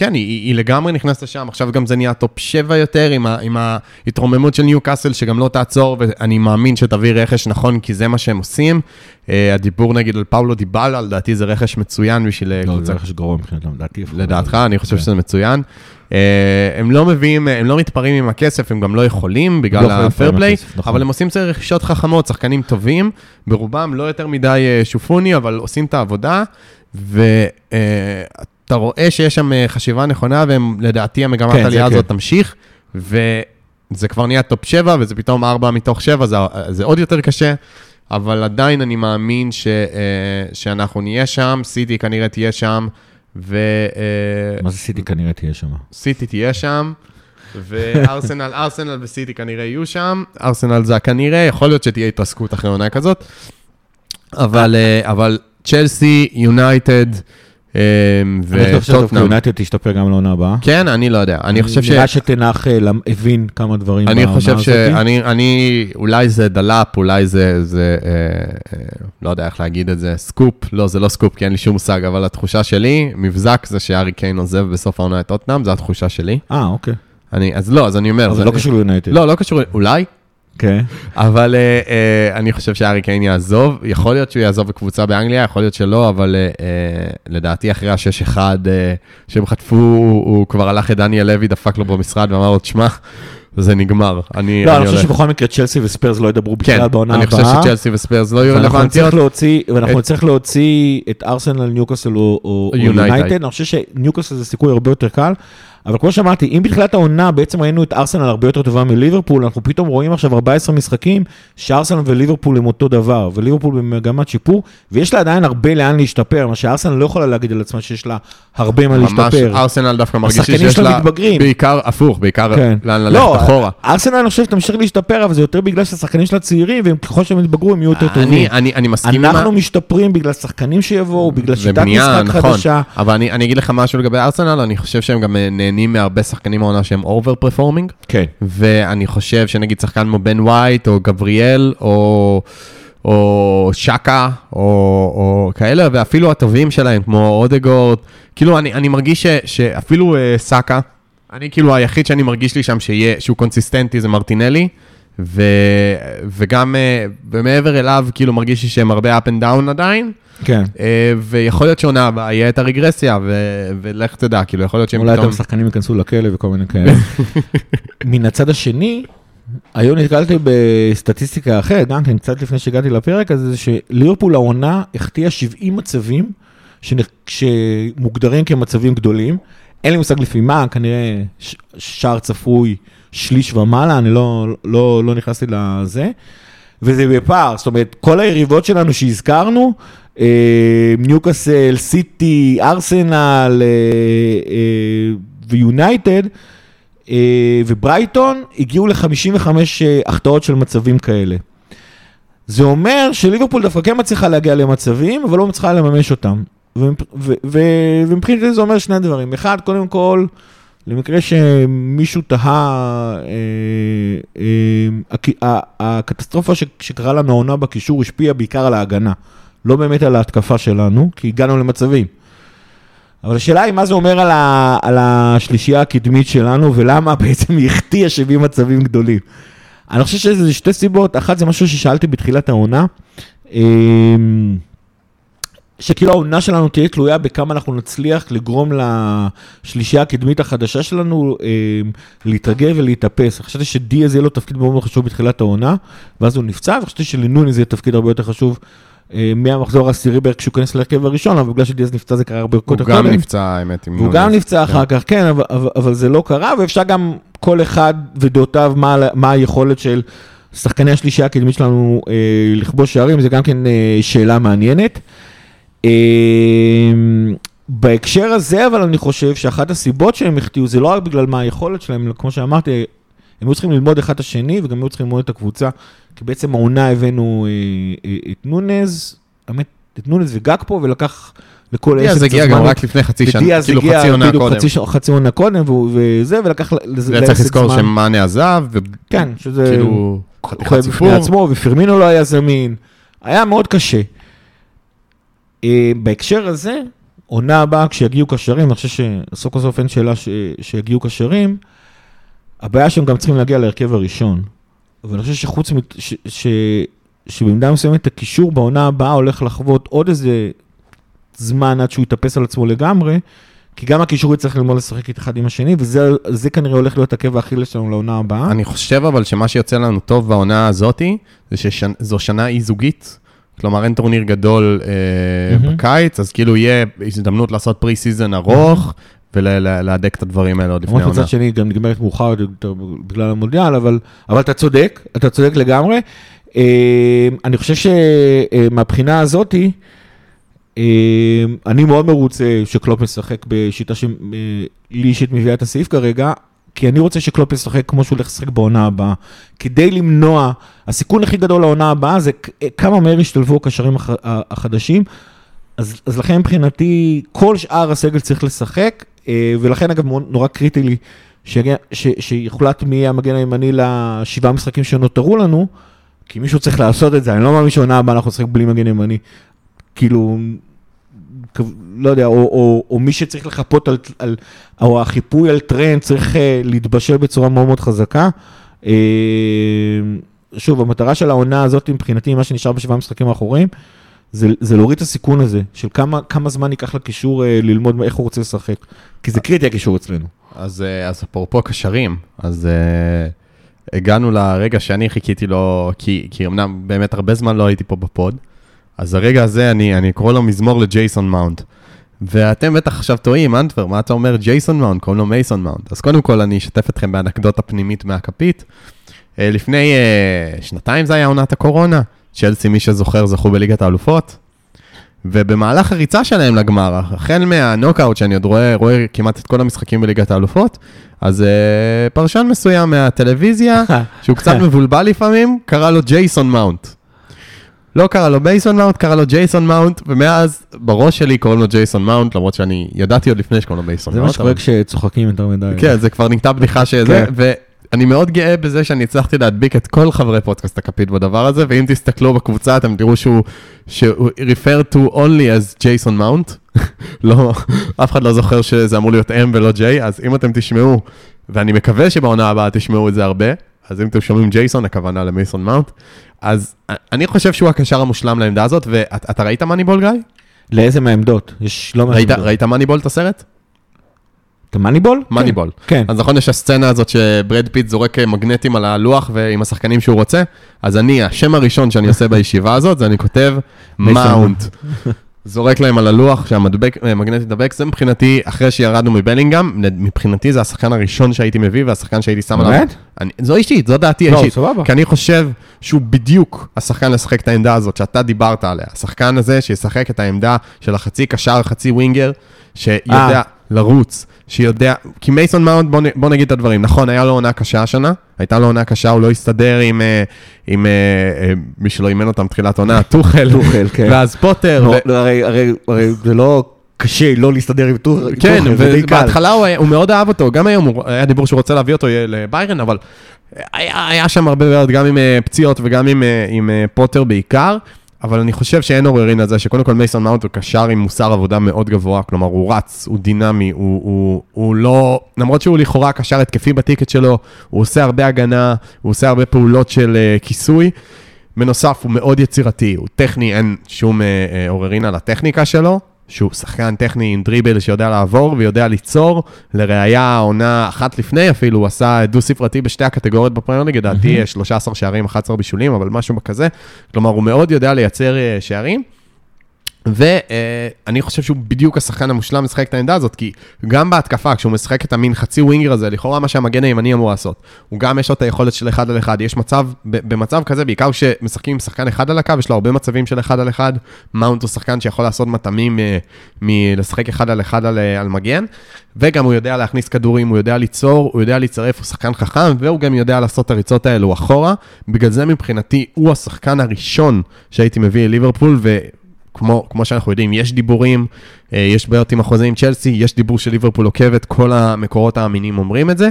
כן, היא, היא לגמרי נכנסת לשם, עכשיו גם זה נהיה טופ 7 יותר, עם, ה, עם ההתרוממות של ניו קאסל, שגם לא תעצור, ואני מאמין שתביא רכש נכון, כי זה מה שהם עושים. אה, הדיבור נגיד על פאולו דיבאלה, לדעתי זה רכש מצוין בשביל אה, לא, קבוצה זה רכש גרוע מבחינתם, לדעתי. לדעתך, אני חושב כן. שזה מצוין. אה, הם לא מביאים, הם לא מתפרעים עם הכסף, הם גם לא יכולים לא בגלל עם ה fair play, הכסף, נכון. אבל הם עושים קצת רכישות חכמות, שחקנים טובים, ברובם לא יותר מדי שופוני, אבל עושים את העבודה, ואתה רואה שיש שם אה, חשיבה נכונה, ולדעתי המגמת כן, העלייה כן. הזאת תמשיך, וזה כבר נהיה טופ 7, וזה פתאום 4 מתוך 7, זה, זה עוד יותר קשה. אבל עדיין אני מאמין ש, אה, שאנחנו נהיה שם, סיטי כנראה תהיה שם, ו... אה, מה זה סיטי כנראה תהיה שם? סיטי תהיה שם, וארסנל, ארסנל וסיטי כנראה יהיו שם. ארסנל זה הכנראה, יכול להיות שתהיה התרסקות אחרי עונה כזאת. אבל, אה, אבל צ'לסי, יונייטד אה, וטוטנאם. שיונייטד תשתפר גם לעונה הבאה. כן, אני לא יודע. אני חושב ש... נראה שטן האח אה, הבין כמה דברים אני בעונה חושב הזאתי. שאני, אני, אולי זה דלאפ, אולי זה, זה אה, אה, לא יודע איך להגיד את זה, סקופ, לא, זה לא סקופ, כי אין לי שום מושג, אבל התחושה שלי, מבזק זה שהארי קיין עוזב בסוף העונה את טוטנאם, זו התחושה שלי. אה, אוקיי. אני, אז לא, אז אני אומר. אבל זה לא קשור ליונייטד. לא, לא קשור, אולי, כן. אבל אה, אה, אני חושב שארי קיין יעזוב, יכול להיות שהוא יעזוב בקבוצה באנגליה, יכול להיות שלא, אבל אה, לדעתי אחרי ה-6-1 אה, שהם חטפו, הוא, הוא כבר הלך לדניאל לוי, דפק לו במשרד ואמר לו, תשמע, זה נגמר, אני לא, אני חושב הולך." שבכל מקרה צ'לסי וספיירס לא ידברו כן, בכלל בעונה אני הבאה. חושב שצ'לסי וספיירס לא יהיו רלוונטיות. ואנחנו נצטרך להוציא את ארסנל, ניוקאסל או-. יונייטד. אני חושב שניוקאסל זה סיכוי הרבה יותר קל. אבל כמו שאמרתי, אם בתחילת העונה בעצם ראינו את ארסנל הרבה יותר טובה מליברפול, אנחנו פתאום רואים עכשיו 14 משחקים שארסנל וליברפול הם אותו דבר, וליברפול במגמת שיפור, ויש לה עדיין הרבה לאן להשתפר, מה שארסנל לא יכולה להגיד על עצמה שיש לה הרבה מה ממש, להשתפר. ארסנל דווקא מרגיש שיש לה, מתבגרים. בעיקר הפוך, בעיקר כן. לאן לא, ללכת אחורה. ארסנל אני חושב שתמשיך להשתפר, אבל זה יותר בגלל שהשחקנים שלה צעירים, וככל שהם יתבגרו הם יהיו יותר טובים. אני, אני, אני מסכים אנחנו משתפרים בגלל שחקנים שיבואו, בגלל שיטת משחק נכון. חדשה. אבל אני, אני אגיד לך משהו לגבי ארסנל, אני חושב שהם גם אה, נהנים מהרבה שחקנים העונה שהם over performing, כן. ואני חושב שנגיד שחקן כמו בן ווייט, או גבריאל, או, או שקה, או, או כאלה, ואפילו הטובים שלהם, כמו אודגורד, כאילו אני, אני מרגיש ש, שאפילו אה, סאקה, אני כאילו היחיד שאני מרגיש לי שם שיהיה, שהוא קונסיסטנטי זה מרטינלי, ו, וגם, אה, ומעבר אליו, כאילו מרגיש לי שהם הרבה up and down עדיין. כן. אה, ויכול להיות שעונה הבאה יהיה את הרגרסיה, ו- ולך תדע, כאילו, יכול להיות שהם אולי פתאום... יותר שחקנים ייכנסו לכלא וכל מיני כאלה. מן הצד השני, היום נתקלתי בסטטיסטיקה אחרת, גם כן, קצת לפני שהגעתי לפרק הזה, שליברפול העונה החטיאה 70 מצבים שמוגדרים כמצבים גדולים. אין לי מושג לפי מה, כנראה ש- שער צפוי שליש ומעלה, אני לא, לא, לא נכנסתי לזה. וזה בפער, זאת אומרת, כל היריבות שלנו שהזכרנו, אה, ניוקאסל, סיטי, ארסנל אה, אה, ויונייטד וברייטון, הגיעו ל-55 אה, החטאות של מצבים כאלה. זה אומר שליברפול דווקא כן מצליחה להגיע למצבים, אבל לא מצליחה לממש אותם. ומבחינתי זה אומר שני דברים. אחד, קודם כל, למקרה שמישהו תהה, אה, אה, הק- ה- הקטסטרופה שקרה לנו העונה בקישור השפיעה בעיקר על ההגנה, לא באמת על ההתקפה שלנו, כי הגענו למצבים. אבל השאלה היא מה זה אומר על, ה, על השלישייה הקדמית שלנו, ולמה בעצם היא החטיאה 70 מצבים גדולים. אני חושב שזה שתי סיבות, אחת זה משהו ששאלתי בתחילת העונה, אמ, שכאילו העונה שלנו תהיה תלויה בכמה אנחנו נצליח לגרום לשלישייה הקדמית החדשה שלנו אמ, להתרגל ולהתאפס. חשבתי שדיאז יהיה לו תפקיד מאוד מאוד חשוב בתחילת העונה, ואז הוא נפצע, וחשבתי שלנוני זה יהיה תפקיד הרבה יותר חשוב אה, מהמחזור העשירי בערך כשהוא ייכנס להרכב הראשון, אבל בגלל שדיאז נפצע זה קרה הרבה הוא יותר גם קודם. נפצע, האמת. עם והוא. גם נפצע כן. אחר כך, כן, אבל, אבל, אבל זה לא קרה, ואפשר גם כל אחד ודעותיו מה, מה היכולת של שחקני השלישייה הקדמית שלנו אה, לכבוש שערים, זה גם כן אה, שאלה מעניינת. אה, בהקשר הזה, אבל אני חושב שאחת הסיבות שהם החטיאו, זה לא רק בגלל מה היכולת שלהם, אלא כמו שאמרתי, הם היו צריכים ללמוד אחד את השני, וגם היו צריכים ללמוד את הקבוצה, כי בעצם העונה הבאנו אה, אה, את נונז, האמת, את נונז וגג פה, ולקח לכל עסק דיאז הגיע גם רק לפני חצי שנה, כאילו חצי עונה בדיוק קודם. ש- חצי עונה קודם, וזה, ולקח לזה וצריך לעסק לזכור זמן. שמאנה עזב, כן, שזה... וכאילו חייב חתיכת סיפור. עצמו, ופירמינו לא היה זמין. היה מאוד קשה. אה, בהקשר הזה, עונה הבאה, כשיגיעו קשרים, אני חושב שסוף כל סוף אין שאלה ש- שיגיעו קשרים, הבעיה שהם גם צריכים להגיע להרכב הראשון. אבל אני חושב שחוץ מ... ש- ש- שבמידה מסוימת הקישור בעונה הבאה הולך לחוות עוד איזה זמן עד שהוא יתאפס על עצמו לגמרי, כי גם הקישור יצטרך ללמוד לשחק אחד עם השני, וזה זה כנראה הולך להיות עקב האכילס שלנו לעונה הבאה. אני חושב אבל שמה שיוצא לנו טוב בעונה הזאתי, זה שזו שנה אי-זוגית. כלומר, אין טורניר גדול אה, מהמם. בקיץ, אז כאילו יהיה הזדמנות לעשות pre season ארוך, ולהדק את הדברים האלה עוד לפני למרות העונה. מצד שני, גם נגמרת מאוחר יותר בגלל המונדיאל, אבל, אבל אתה צודק, אתה צודק לגמרי. אה, אני חושב שמהבחינה הזאתי, אה, אני מאוד מרוצה שקלופ משחק בשיטה שלי אישית מביאה את הסעיף כרגע, כי אני רוצה שקלופ ישחק כמו שהוא הולך לשחק בעונה הבאה. כדי למנוע, הסיכון הכי גדול לעונה הבאה זה כ- כמה מהר ישתלבו הקשרים הח- החדשים. אז, אז לכן מבחינתי, כל שאר הסגל צריך לשחק, אה, ולכן אגב נורא קריטי לי שיוחלט מי המגן הימני לשבעה משחקים שנותרו לנו, כי מישהו צריך לעשות את זה, אני לא מאמין שעונה הבאה אנחנו נשחק בלי מגן ימני. כאילו, לא יודע, או, או, או מי שצריך לחפות על, על, או החיפוי על טרנד צריך אה, להתבשל בצורה מאוד מאוד חזקה. אה, שוב, המטרה של העונה הזאת מבחינתי, מה שנשאר בשבעה המשחקים האחוריים, זה, זה להוריד את הסיכון הזה, של כמה, כמה זמן ייקח לקישור אה, ללמוד איך הוא רוצה לשחק. כי זה קריטי הקישור אצלנו. אז, אז אפרופו קשרים, אז אה, הגענו לרגע שאני חיכיתי לו, כי, כי אמנם באמת הרבה זמן לא הייתי פה ב pod, אז הרגע הזה אני, אני קורא לו מזמור לג'ייסון מאונט. ואתם בטח עכשיו תוהים, אנטבר, מה אתה אומר ג'ייסון מאונט? קוראים לו מייסון מאונט. אז קודם כל אני אשתף אתכם באנקדוטה פנימית מהכפית. אה, לפני אה, שנתיים זה היה עונת הקורונה, צ'לסי, מי שזוכר, זכו בליגת האלופות. ובמהלך הריצה שלהם לגמר, החל מהנוקאוט, שאני עוד רואה, רואה כמעט את כל המשחקים בליגת האלופות, אז אה, פרשן מסוים מהטלוויזיה, שהוא קצת מבולבל לפעמים, קרא לו ג'ייסון מאונט. לא קרא לו מייסון מאונט, קרא לו ג'ייסון מאונט, ומאז בראש שלי קוראים לו ג'ייסון מאונט, למרות שאני ידעתי עוד לפני שקוראים לו מייסון זה מאונט. מה שקורה כשצוחקים יותר מדי. כן, זה כבר נהייתה בדיחה שזה, כן. ואני מאוד גאה בזה שאני הצלחתי להדביק את כל חברי פודקאסט הכפית בדבר הזה, ואם תסתכלו בקבוצה אתם תראו שהוא, שהוא refer to only as ג'ייסון מאונט. לא, אף אחד לא זוכר שזה אמור להיות M ולא J, אז אם אתם תשמעו, ואני מקווה שבעונה הבאה תשמעו את זה הרבה, אז אם אתם שומעים ג'ייסון, הכוונה למייסון מאונט, אז אני חושב שהוא הקשר המושלם לעמדה הזאת, ואתה ראית מאניבול, גיא? לאיזה מהעמדות? יש לא מעט ראית, מאניבול את הסרט? אתה מאניבול? מאניבול. כן. אז נכון, יש הסצנה הזאת שברד פיט זורק מגנטים על הלוח ועם השחקנים שהוא רוצה, אז אני, השם הראשון שאני עושה בישיבה הזאת, זה אני כותב. מאונט. זורק להם על הלוח שהמגנט ידבק, זה מבחינתי, אחרי שירדנו מבלינגהם, מבחינתי זה השחקן הראשון שהייתי מביא והשחקן שהייתי שם עליו. באמת? זו אישית, זו דעתי לא, האישית. סבבה. כי אני חושב שהוא בדיוק השחקן לשחק את העמדה הזאת שאתה דיברת עליה. השחקן הזה שישחק את העמדה של החצי קשר, חצי winger, שיודע אה. לרוץ, שיודע... כי מייסון מאונט, בוא, נגיד את הדברים. נכון, היה לו עונה קשה השנה, הייתה לו עונה קשה, הוא לא הסתדר עם, אה, עם אה, אה, מי שלא אימן אותם תחילת עונה, טוחל, טוחל, כן. ואז פוטר. לא, ו- לא, הרי- הרי הרי זה לא קשה לא להסתדר עם כן, טוחל, זה די קל. ובהתחלה הוא, מאוד אהב אותו, גם היום היה דיבור שהוא רוצה להביא אותו לביירן, אבל היה, היה שם הרבה בעיות, גם עם פציעות וגם עם, עם פוטר בעיקר, אבל אני חושב שאין עוררין על זה, שקודם כל מייסון מאונט הוא קשר עם מוסר עבודה מאוד גבוה, כלומר הוא רץ, הוא דינמי, הוא, הוא, הוא לא, למרות שהוא לכאורה קשר התקפי בטיקט שלו, הוא עושה הרבה הגנה, הוא עושה הרבה פעולות של אה, כיסוי. בנוסף, הוא מאוד יצירתי, הוא טכני, אין שום אה, אה, עוררין על הטכניקה שלו, שהוא שחקן טכני עם דריבל שיודע לעבור ויודע ליצור. לראיה, העונה אחת לפני אפילו, הוא עשה דו-ספרתי בשתי הקטגוריות בפרמייר ליג, לדעתי 13 שערים, 11 בישולים, אבל משהו בכזה. כלומר, הוא מאוד יודע לייצר אה, שערים. ואני חושב שהוא בדיוק השחקן המושלם לשחק את העמדה הזאת, כי גם בהתקפה, כשהוא משחק את המין חצי ווינגר הזה, לכאורה מה שהמגן הימני אמור לעשות, הוא גם יש לו את היכולת של אחד על אחד, יש מצב, במצב כזה, בעיקר כשמשחקים עם שחקן אחד על הקו, יש לו הרבה מצבים של אחד על אחד, מאונט הוא שחקן שיכול לעשות מטעמים אה, מלשחק אחד על אחד על, אה, על מגן, וגם הוא יודע להכניס כדורים, הוא יודע ליצור, הוא יודע להצטרף, הוא שחקן חכם, והוא גם יודע לעשות את הריצות האלו אחורה. בגלל זה מבחינתי, הוא השחקן הראשון שהייתי מביא לליברפול. כמו, כמו שאנחנו יודעים, יש דיבורים, אה, יש בעיות עם החוזה עם צ'לסי, יש דיבור של ליברפול עוקבת, כל המקורות האמינים אומרים את זה.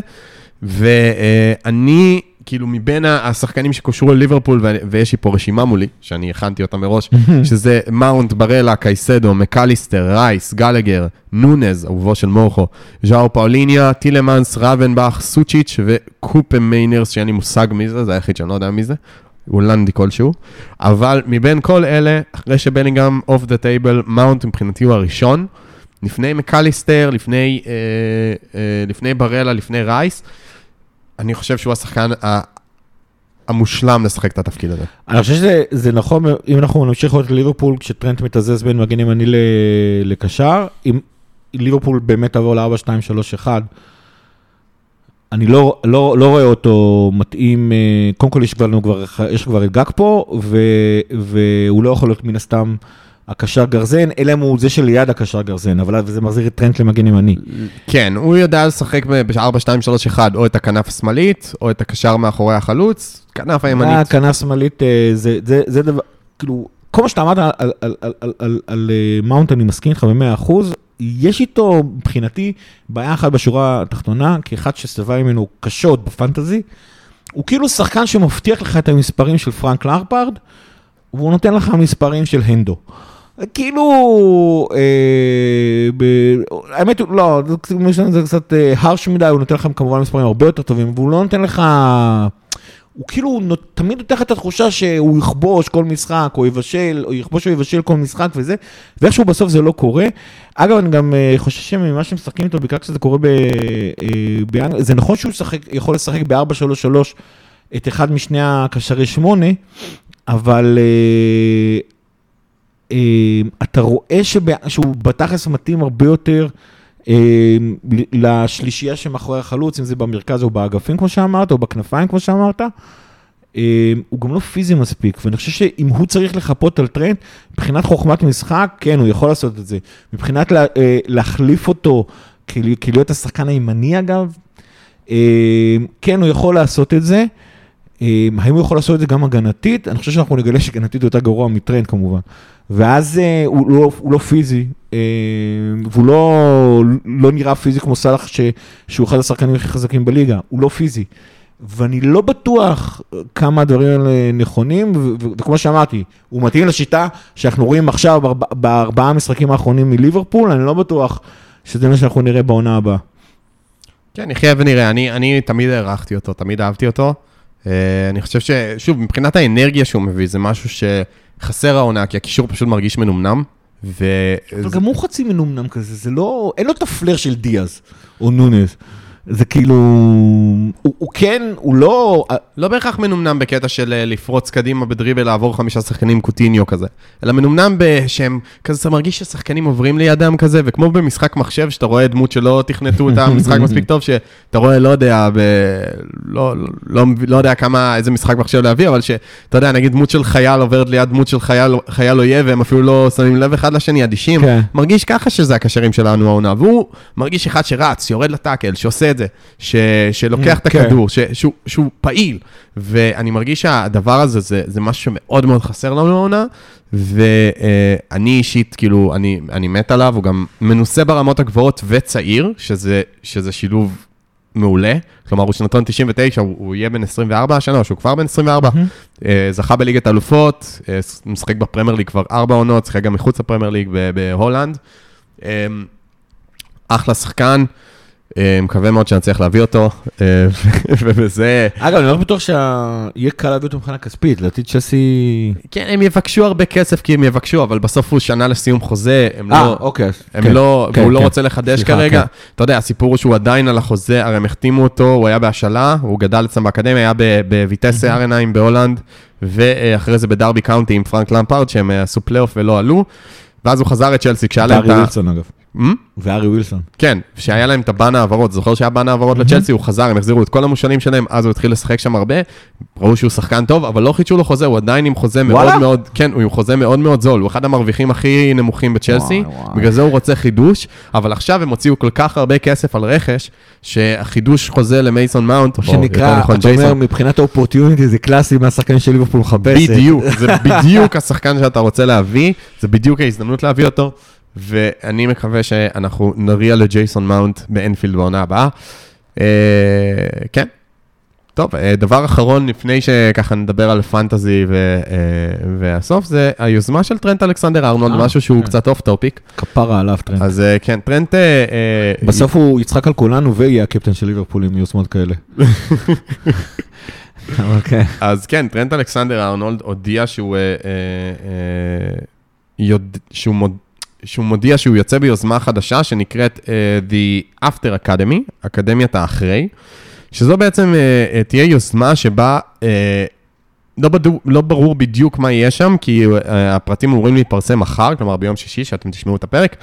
ואני, כאילו, מבין השחקנים שקושרו לליברפול, ויש לי פה רשימה מולי, שאני הכנתי אותה מראש, שזה מאונט, ברלה, קייסדו, מקליסטר, רייס, גלגר, נונז, אהובו של מורכו, ז'או פאוליניה, טילמנס, גרבנברך, סוצ'יץ' וקופמיינרס, שאין לי מושג מי זה, זה היחיד שאני לא יודע מי זה. הולנדי כלשהו, אבל מבין כל אלה, אחרי שבלינגהם off the table, מאונט מבחינתי הוא הראשון, לפני מקליסטר, לפני, אה, אה, לפני ברלה, לפני רייס, אני חושב שהוא השחקן ה... המושלם לשחק את התפקיד הזה. אני חושב שזה נכון, אם אנחנו נמשיך לראות ליברפול, כשטרנט מתזז בין מגן ימני לקשר, אם ליברפול באמת תעבור ל-4-2-3-1, אני לא, לא, לא רואה אותו מתאים, אה, קודם כל יש כבר, כבר, יש כבר את גג פה, ו, והוא לא יכול להיות מן הסתם הקשר גרזן, אלא אם הוא זה שליד הקשר גרזן, אבל זה מחזיר את טרנט למגן ימני. כן, הוא יודע לשחק ב-4, 2, 3, 1, או את הכנף השמאלית, או את הקשר מאחורי החלוץ, כנף הימנית. אה, כנף שמאלית, אה, זה, זה, זה דבר, כאילו, כל מה שאתה אמרת על, על, על, על, על, על, על מאונט, אני מסכים איתך ב-100%, יש איתו, מבחינתי, בעיה אחת בשורה התחתונה, כאחד שסבל ממנו קשות בפנטזי, הוא כאילו שחקן שמבטיח לך את המספרים של פרנק לארפרד, והוא נותן לך מספרים של הנדו. כאילו, אה, ב... האמת, לא, זה קצת הרש מדי, הוא נותן לכם כמובן מספרים הרבה יותר טובים, והוא לא נותן לך... הוא כאילו תמיד נותן לך את התחושה שהוא יכבוש כל משחק, או יבשל, או יכבוש או יבשל כל משחק וזה, ואיכשהו בסוף זה לא קורה. אגב, אני גם אה, חושב שממה שמשחקים איתו, בעיקר כשזה קורה אה, באנגליה, זה נכון שהוא שחק, יכול לשחק ב-4-3-3 את אחד משני הקשרי שמונה, אבל אה, אה, אתה רואה שבא, שהוא בתכלס מתאים הרבה יותר. אמ, לשלישייה שמאחורי החלוץ, אם זה במרכז או באגפים כמו שאמרת, או בכנפיים כמו שאמרת. אמ, הוא גם לא פיזי מספיק, ואני חושב שאם הוא צריך לחפות על טרנט, מבחינת חוכמת משחק, כן, הוא יכול לעשות את זה. מבחינת לה, אה, להחליף אותו כלהיות השחקן הימני אגב, אמ, כן, הוא יכול לעשות את זה. האם הוא יכול לעשות את זה גם הגנתית? אני חושב שאנחנו נגלה שהגנתית הוא יותר גרוע מטרנט כמובן. ואז אה, הוא לא, הוא לא פיזי, והוא לא, לא נראה פיזי כמו סאלח, שהוא אחד השחקנים הכי חזקים בליגה, הוא לא פיזי. ואני לא בטוח כמה הדברים האלה נכונים, וכמו שאמרתי, הוא מתאים לשיטה שאנחנו רואים עכשיו בארבעה המשחקים האחרונים מליברפול, אני לא בטוח שזה מה שאנחנו נראה בעונה הבאה. כן, נחיה ונראה, אני, אני תמיד הערכתי אותו, תמיד אהבתי אותו. אה, אני חושב ששוב, מבחינת האנרגיה שהוא מביא, זה משהו שחסר העונה, כי הקישור פשוט מרגיש מנומנם. ו... אבל גם הוא חצי מנומנם כזה, זה לא, אין לו את הפלר של דיאז או נונס. זה כאילו, הוא, הוא כן, הוא לא... לא בהכרח מנומנם בקטע של אה, לפרוץ קדימה בדריבל, לעבור חמישה שחקנים קוטיניו כזה, אלא מנומנם בשהם, כזה אתה מרגיש ששחקנים עוברים לידם כזה, וכמו במשחק מחשב, שאתה רואה דמות שלא תכנתו את המשחק מספיק טוב, שאתה רואה, לא יודע, ב... לא, לא, לא, לא יודע כמה, איזה משחק מחשב להביא, אבל שאתה יודע, נגיד דמות של חייל עוברת ליד דמות של חייל, חייל אויב, והם אפילו לא שמים לב אחד לשני, אדישים, כן. מרגיש ככה שזה הקשרים שלנו העונה, והוא מרגיש אחד שרץ, יורד לטאקל, שעושה את זה. ש, שלוקח את כן. הכדור, ש, שהוא, שהוא פעיל. ואני מרגיש שהדבר הזה זה, זה משהו שמאוד מאוד חסר לנו לעונה, ואני אישית, כאילו, אני, אני מת עליו, הוא גם מנוסה ברמות הגבוהות וצעיר, שזה, שזה שילוב מעולה. כלומר, הוא שנתון 99, הוא, הוא יהיה בן 24 השנה, או שהוא כבר בן 24. Mm-hmm. זכה בליגת אלופות, אה, משחק בפרמייר ליג כבר ארבע עונות, שיחק גם מחוץ לפרמייר ליג בהולנד. אה, אחלה שחקן. אה, מקווה מאוד שאני אצליח להביא אותו, אה, ובזה... אגב, אני לא בטוח שיהיה קל להביא אותו מבחינה כספית, לדעתי צ'סי... כן, הם יבקשו הרבה כסף כי הם יבקשו, אבל בסוף הוא שנה לסיום חוזה, הם לא... אה, אוקיי. הם כן, לא... כן, והוא לא כן. רוצה לחדש כרגע. אתה יודע, הסיפור הוא שהוא עדיין על החוזה, הרי הם החתימו אותו, הוא היה בהשאלה, הוא גדל אצלם באקדמיה, היה בויטסה ארנהם בהולנד, ואחרי זה בדרבי קאונטי עם פרנק למפארד, שהם עשו פלייאוף ולא עלו. ואז הוא חזר את צ'לסי כשהיה להם את ה... וארי ווילסון. כן, שהיה להם את הבן העברות, זוכר שהיה בן העברות לצ'לסי, הוא חזר, הם החזירו את כל המושאלים שלהם, אז הוא התחיל לשחק שם הרבה, ראו שהוא שחקן טוב, אבל לא חידשו לו חוזה, הוא עדיין עם חוזה מאוד? מאוד, כן, הוא עם חוזה מאוד מאוד זול, הוא אחד המרוויחים הכי נמוכים בצ'לסי. בגלל זה הוא רוצה חידוש, אבל עכשיו הם הוציאו כל כך הרבה כסף על רכש, שהחידוש חוזה למייסון מאונט, או שנקרא, נכון אתה אומר, מבחינת האופורטיוניטי זה קלאסי מהשחקנים של ליברפול מחפשת. בדיוק, זה בדיוק השחקן שאתה רוצה להביא, זה בדיוק ההזדמנות להביא אותו, ואני מקווה שאנחנו נריע למייסון מאונט באנפילד בעונה הבאה. אה, כן. טוב, אה, דבר אחרון לפני שככה נדבר על פנטזי ו, אה, והסוף, זה היוזמה של טרנט אלכסנדר ארנולד, משהו שהוא כן. קצת off topic. כפרה עליו טרנט. אז כן, טרנט... בסוף הוא יצחק על כולנו ויהיה הקפטן של ליברפול עם יוזמות כאלה. אבל כן. אז כן, טרנט אלכסנדר ארנולד הודיע שהוא, אה, אה, אה, יודע, שהוא, מוד, שהוא מודיע שהוא יוצא ביוזמה חדשה שנקראת אה, The After Academy, אקדמיית האחרי, שזו בעצם אה, תהיה יוזמה שבה אה, לא, בדו, לא ברור בדיוק מה יהיה שם, כי אה, הפרטים אמורים להתפרסם מחר, כלומר ביום שישי, שאתם תשמעו את הפרק,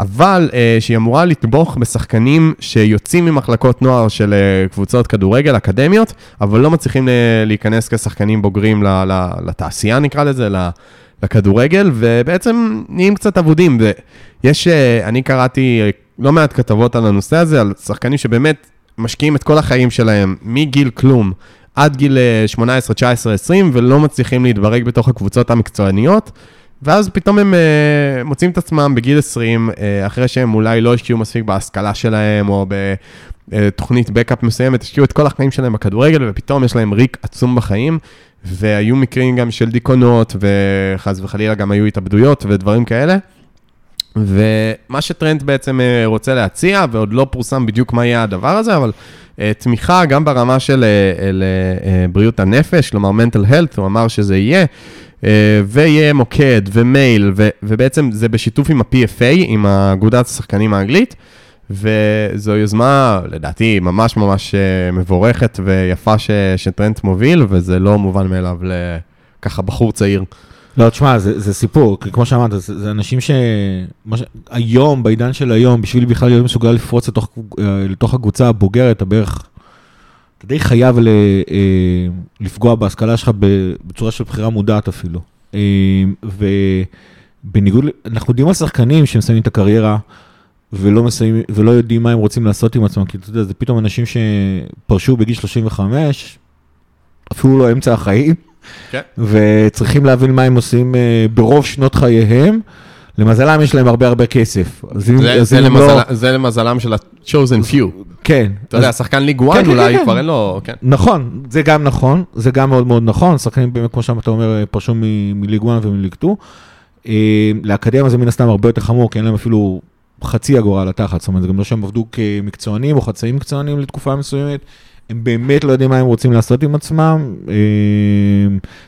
אבל אה, שהיא אמורה לתמוך בשחקנים שיוצאים ממחלקות נוער של אה, קבוצות כדורגל, אקדמיות, אבל לא מצליחים אה, להיכנס כשחקנים בוגרים ל, ל, לתעשייה, נקרא לזה, ל, לכדורגל, ובעצם נהיים קצת אבודים. ויש, אה, אני קראתי אה, לא מעט כתבות על הנושא הזה, על שחקנים שבאמת משקיעים את כל החיים שלהם, מגיל כלום עד גיל אה, 18, 19, 20, ולא מצליחים להתברג בתוך הקבוצות המקצועניות. ואז פתאום הם uh, מוצאים את עצמם בגיל 20, uh, אחרי שהם אולי לא השקיעו מספיק בהשכלה שלהם, או בתוכנית בקאפ מסוימת, השקיעו את כל החיים שלהם בכדורגל, ופתאום יש להם ריק עצום בחיים, והיו מקרים גם של דיכאונות, וחס וחלילה גם היו התאבדויות ודברים כאלה. ומה שטרנד בעצם אה, רוצה להציע, ועוד לא פורסם בדיוק מה יהיה הדבר הזה, אבל אה, תמיכה גם ברמה של אה, אה, בריאות הנפש, כלומר mental health, הוא אמר שזה יהיה, ויהיה מוקד ומייל, ו, ובעצם זה בשיתוף עם ה-PFA, עם אגודת השחקנים האנגלית, וזו יוזמה, לדעתי, ממש ממש אה, מבורכת ויפה ש, שטרנד מוביל, וזה לא מובן מאליו לככה בחור צעיר. לא, תשמע, זה, זה סיפור, כי כמו שאמרת, זה, זה אנשים ש... מה ש... בעידן של היום, בשביל בכלל להיות מסוגל לפרוץ לתוך, אה, לתוך הקבוצה הבוגרת, אתה בערך, אתה די חייב ל, אה, לפגוע בהשכלה שלך בצורה של בחירה מודעת אפילו. ובניגוד, אנחנו יודעים על שחקנים שמסיימים את הקריירה, ולא, מסיימים, ולא יודעים מה הם רוצים לעשות עם עצמם, כי אתה יודע, זה פתאום אנשים שפרשו בגיל 35, אפילו לא אמצע החיים. כן. וצריכים להבין מה הם עושים אה, ברוב שנות חייהם. למזלם יש להם הרבה הרבה כסף. זה, זה, הם למזל, לא... זה למזלם של ה-chosen few. כן. אתה יודע, אז- שחקן ליג כן, 1 כן, אולי כן. כבר אין לו, כן. נכון, זה גם נכון, זה גם מאוד מאוד נכון, שחקנים באמת, כמו שאתה אומר, פרשו מליג 1 ומליג 2. אה, לאקדמיה זה מן הסתם הרבה יותר חמור, כי אין להם אפילו חצי אגורה על התחת, זאת אומרת, זה גם לא שהם עבדו כמקצוענים או חצאים מקצוענים לתקופה מסוימת, הם באמת לא יודעים מה הם רוצים לעשות עם עצמם. אה,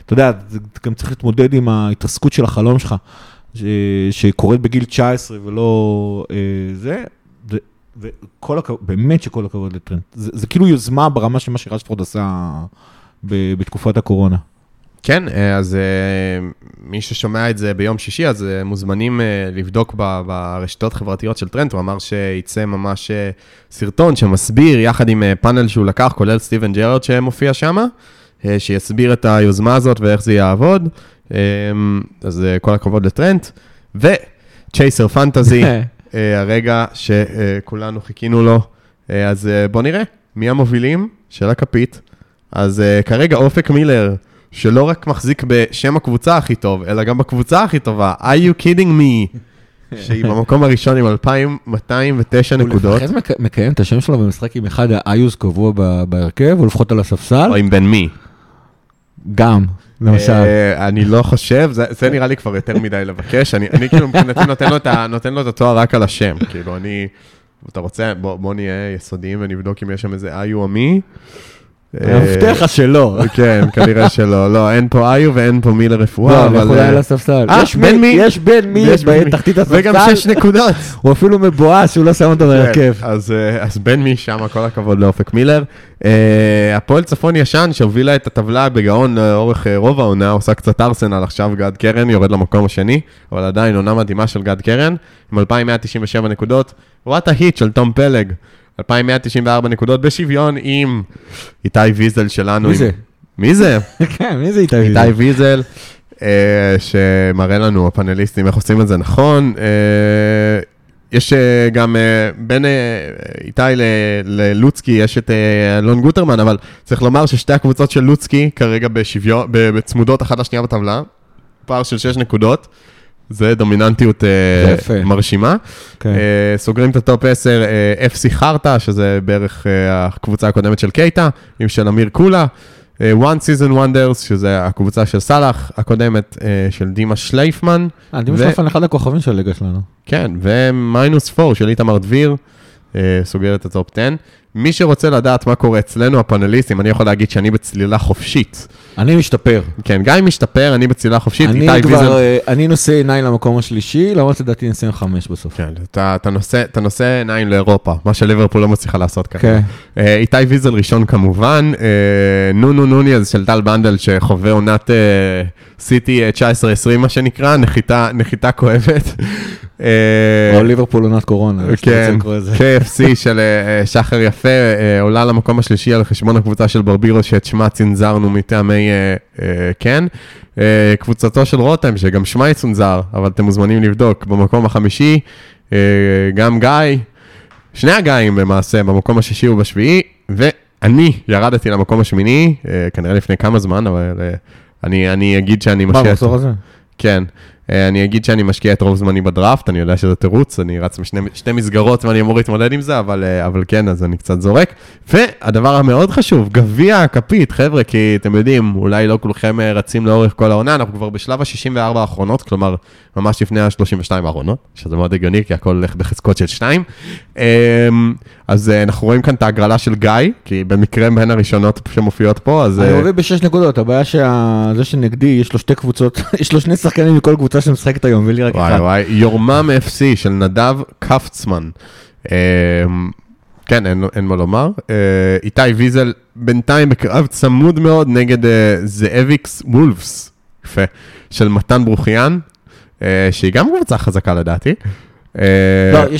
אתה יודע, זה גם צריך להתמודד עם ההתרסקות של החלום שלך, שקורית בגיל 19 ולא אה. זה- וכל הכבוד, באמת שכל הכבוד לטרנד. זה, זה כאילו יוזמה ברמה של מה שרשפורד עשה ב, בתקופת הקורונה. כן, אה, אז אה, מי ששומע את זה ביום שישי, אז אה, מוזמנים לבדוק ברשתות חברתיות של טרנט, הוא אמר שיצא ממש סרטון שמסביר, יחד עם פאנל שהוא לקח, כולל סטיבן ג'רארד שמופיע שם, שיסביר את היוזמה הזאת ואיך זה יעבוד. אז כל הכבוד לטרנט. וצ'ייסר פנטזי, הרגע שכולנו חיכינו לו. אז אה, בוא נראה, מי המובילים של הכפית. אז כרגע אופק מילר, שלא רק מחזיק בשם הקבוצה הכי טוב, אלא גם בקבוצה הכי טובה, are you kidding me? שהיא במקום הראשון עם 2,209 נקודות, הוא לפחות מק- מקיים את השם שלו ומשחק עם אחד האיוס קבוע בהרכב, או לפחות על הספסל, או עם בן מי. גם, למשל. אה, אני לא חושב, זה נראה לי כבר יותר מדי לבקש, אני כאילו מבחינתי נותן לו את התואר רק על השם, כאילו אני, אתה רוצה, בוא נהיה יסודיים ונבדוק אם יש שם איזה איו או מי. אה, אני מבטיח לך שלא. כן, כנראה שלא. לא, אין פה איו ואין פה מילה רפואה, לא, אבל... לכו אה, על הספסל. אה, יש בן מי- מי? יש בן מי מי. בתחתית וגם הספסל, שש נקודות. הוא אפילו מבואס שהוא לא שם אותו בהרכב. כן, אז, אה, אז בן מי שם, כל הכבוד לאופק מילר. אה, הפועל צפון ישן, שהובילה את הטבלה בגאון לאורך אה, רוב העונה, עושה קצת ארסנל, עכשיו גד קרן, יורד למקום השני, אבל עדיין עונה מדהימה של גד קרן, עם 2,197 נקודות. וואט ההיט של תום פלג, 2,194 נקודות בשוויון עם איתי ויזל שלנו. מי זה? מי זה? כן, מי זה איתי איתי ויזל? ויזל, אה, שמראה לנו, הפאנליסטים, איך עושים את זה נכון. אה, יש אה, גם בין איתי ללוצקי, יש את אלון גוטרמן, אבל צריך לומר ששתי הקבוצות של לוצקי כרגע בשוויון, בצמודות אחת לשנייה בטבלה, פער של 6 נקודות. זה דומיננטיות אה, זה יפה. מרשימה. כן. אה, סוגרים את הטופ 10, אה, FC חרטא, שזה בערך אה, הקבוצה הקודמת של קייטה, עם של אמיר קולה. אה, One Season Wonders, שזה הקבוצה של סאלח, הקודמת אה, של דימה שלייפמן. אה, דימה ו- שלפן אחד הכוכבים של הליגה שלנו. כן, ומיינוס 4 של איתמר דביר, אה, סוגר את הטופ 10. מי שרוצה לדעת מה קורה אצלנו, הפאנליסטים, אני יכול להגיד שאני בצלילה חופשית. אני משתפר. כן, גיא משתפר, אני בצלילה חופשית, אני איתי. כבר, אה, אני נושא עיניים למקום השלישי, למרות שלדעתי נסיים חמש בסוף. כן, אתה, אתה, נושא, אתה נושא עיניים לאירופה, מה שליברפול לא מצליחה לעשות ככה. כן. אה, איתי ויזל ראשון כמובן, אה, נונו נוניאז של טל בנדל שחווה עונת אה, סיטי אה, 19-20 מה שנקרא, נחיתה, נחיתה כואבת. אה, או ליברפול עונת קורונה. כן. KFC של אה, אה, שחר יפה, עולה למקום השלישי על חשבון הקבוצה של ברבירו, שאת שמה צנזרנו מטעמי כן. קבוצתו של רותם, שגם שמה יצונזר, אבל אתם מוזמנים לבדוק, במקום החמישי, גם גיא, שני הגאים למעשה, במקום השישי ובשביעי, ואני ירדתי למקום השמיני, אה, כנראה לפני כמה זמן, אבל אני, אגיד שאני מה, משקיע... במחזור הזה? כן. אה, אני אגיד שאני משקיע את רוב זמני בדראפט, אני יודע שזה תירוץ, אני רץ בשתי מסגרות ואני אמור להתמודד עם זה, אבל, אה, אבל כן, אז אני קצת זורק. והדבר המאוד חשוב, גביע הכפית, חבר'ה, כי אתם יודעים, אולי לא כולכם אה, רצים לאורך כל העונה, אנחנו כבר בשלב ה-64 האחרונות, כלומר, ממש לפני ה-32 האחרונות, שזה מאוד הגיוני, כי הכל הולך בחזקות של 2. אז אה, אנחנו רואים כאן את ההגרלה של גיא, כי במקרה בין הראשונות שמופיעות פה, אז... אני אה, מוביל בשש נקודות, הבעיה שזה שנגדי, יש לו שתי קבוצות, יש לו שני שחקנים מכל קבוצה שמשחקת היום, ולי רק וואי אחד. וואי, יורמם FC של נדב קפצמן. אמ, כן, אין, אין מה לומר. אה, איתי ויזל בינתיים בקרב צמוד מאוד נגד זאביקס וולפס, יפה, של מתן ברוחיאן, אה, שהיא גם קבוצה חזקה לדעתי. אה, לא,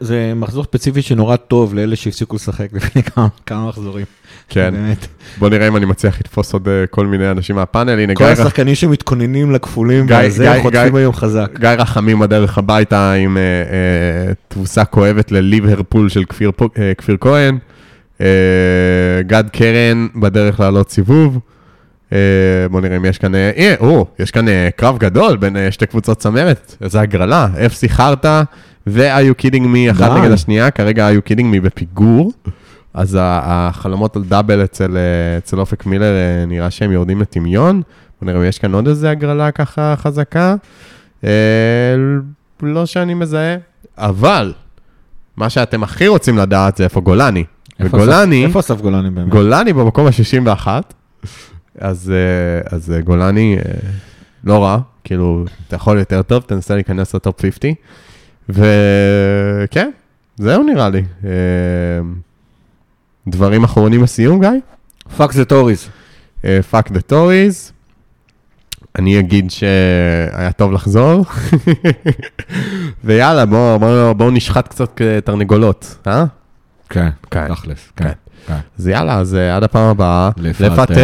זה, מחזור ספציפי שנורא טוב לאלה שהפסיקו לשחק לפני כמה, מחזורים. כן. בוא נראה אם אני מצליח לתפוס עוד אה, כל מיני אנשים מהפאנל. הנה, כל גיא, השחקנים שמתכוננים לכפולים, וזה חוטפים היום חזק. גיא רחמים בדרך הביתה עם אה, תבוסה כואבת לליברפול של כפיר, כהן. גד קרן בדרך לעלות סיבוב. אה, בוא נראה אם יש כאן, אה, או, יש כאן אה, קרב גדול בין אה, שתי קבוצות צמרת, איזה הגרלה, FC חרטא ו-Are you kidding me אחת. נגד השנייה, כרגע Are you kidding me בפיגור. אז החלומות על דאבל אצל, אצל אופק מילר אה, נראה שהם יורדים לטמיון. בוא נראה אם יש כאן עוד איזה הגרלה ככה חזקה. אה, לא שאני מזהה, אבל מה שאתם הכי רוצים לדעת זה איפה גולני. איפה וגולני, איפה אסף גולני באמת? גולני במקום ה-61, אז, אה, אז אה, גולני אה, לא רע, כאילו, אתה יכול יותר טוב, תנסה להיכנס לטופ 50, וכן, זהו נראה לי. דברים אחרונים לסיום, גיא? Fuck the Tories. Fuck the Tories. אני אגיד שהיה טוב לחזור. ויאללה, בואו בוא, בוא נשחט קצת תרנגולות, אה? כן, כן. תכלס, כן. כן. אז יאללה, אז אה, עד הפעם הבאה. לפטר.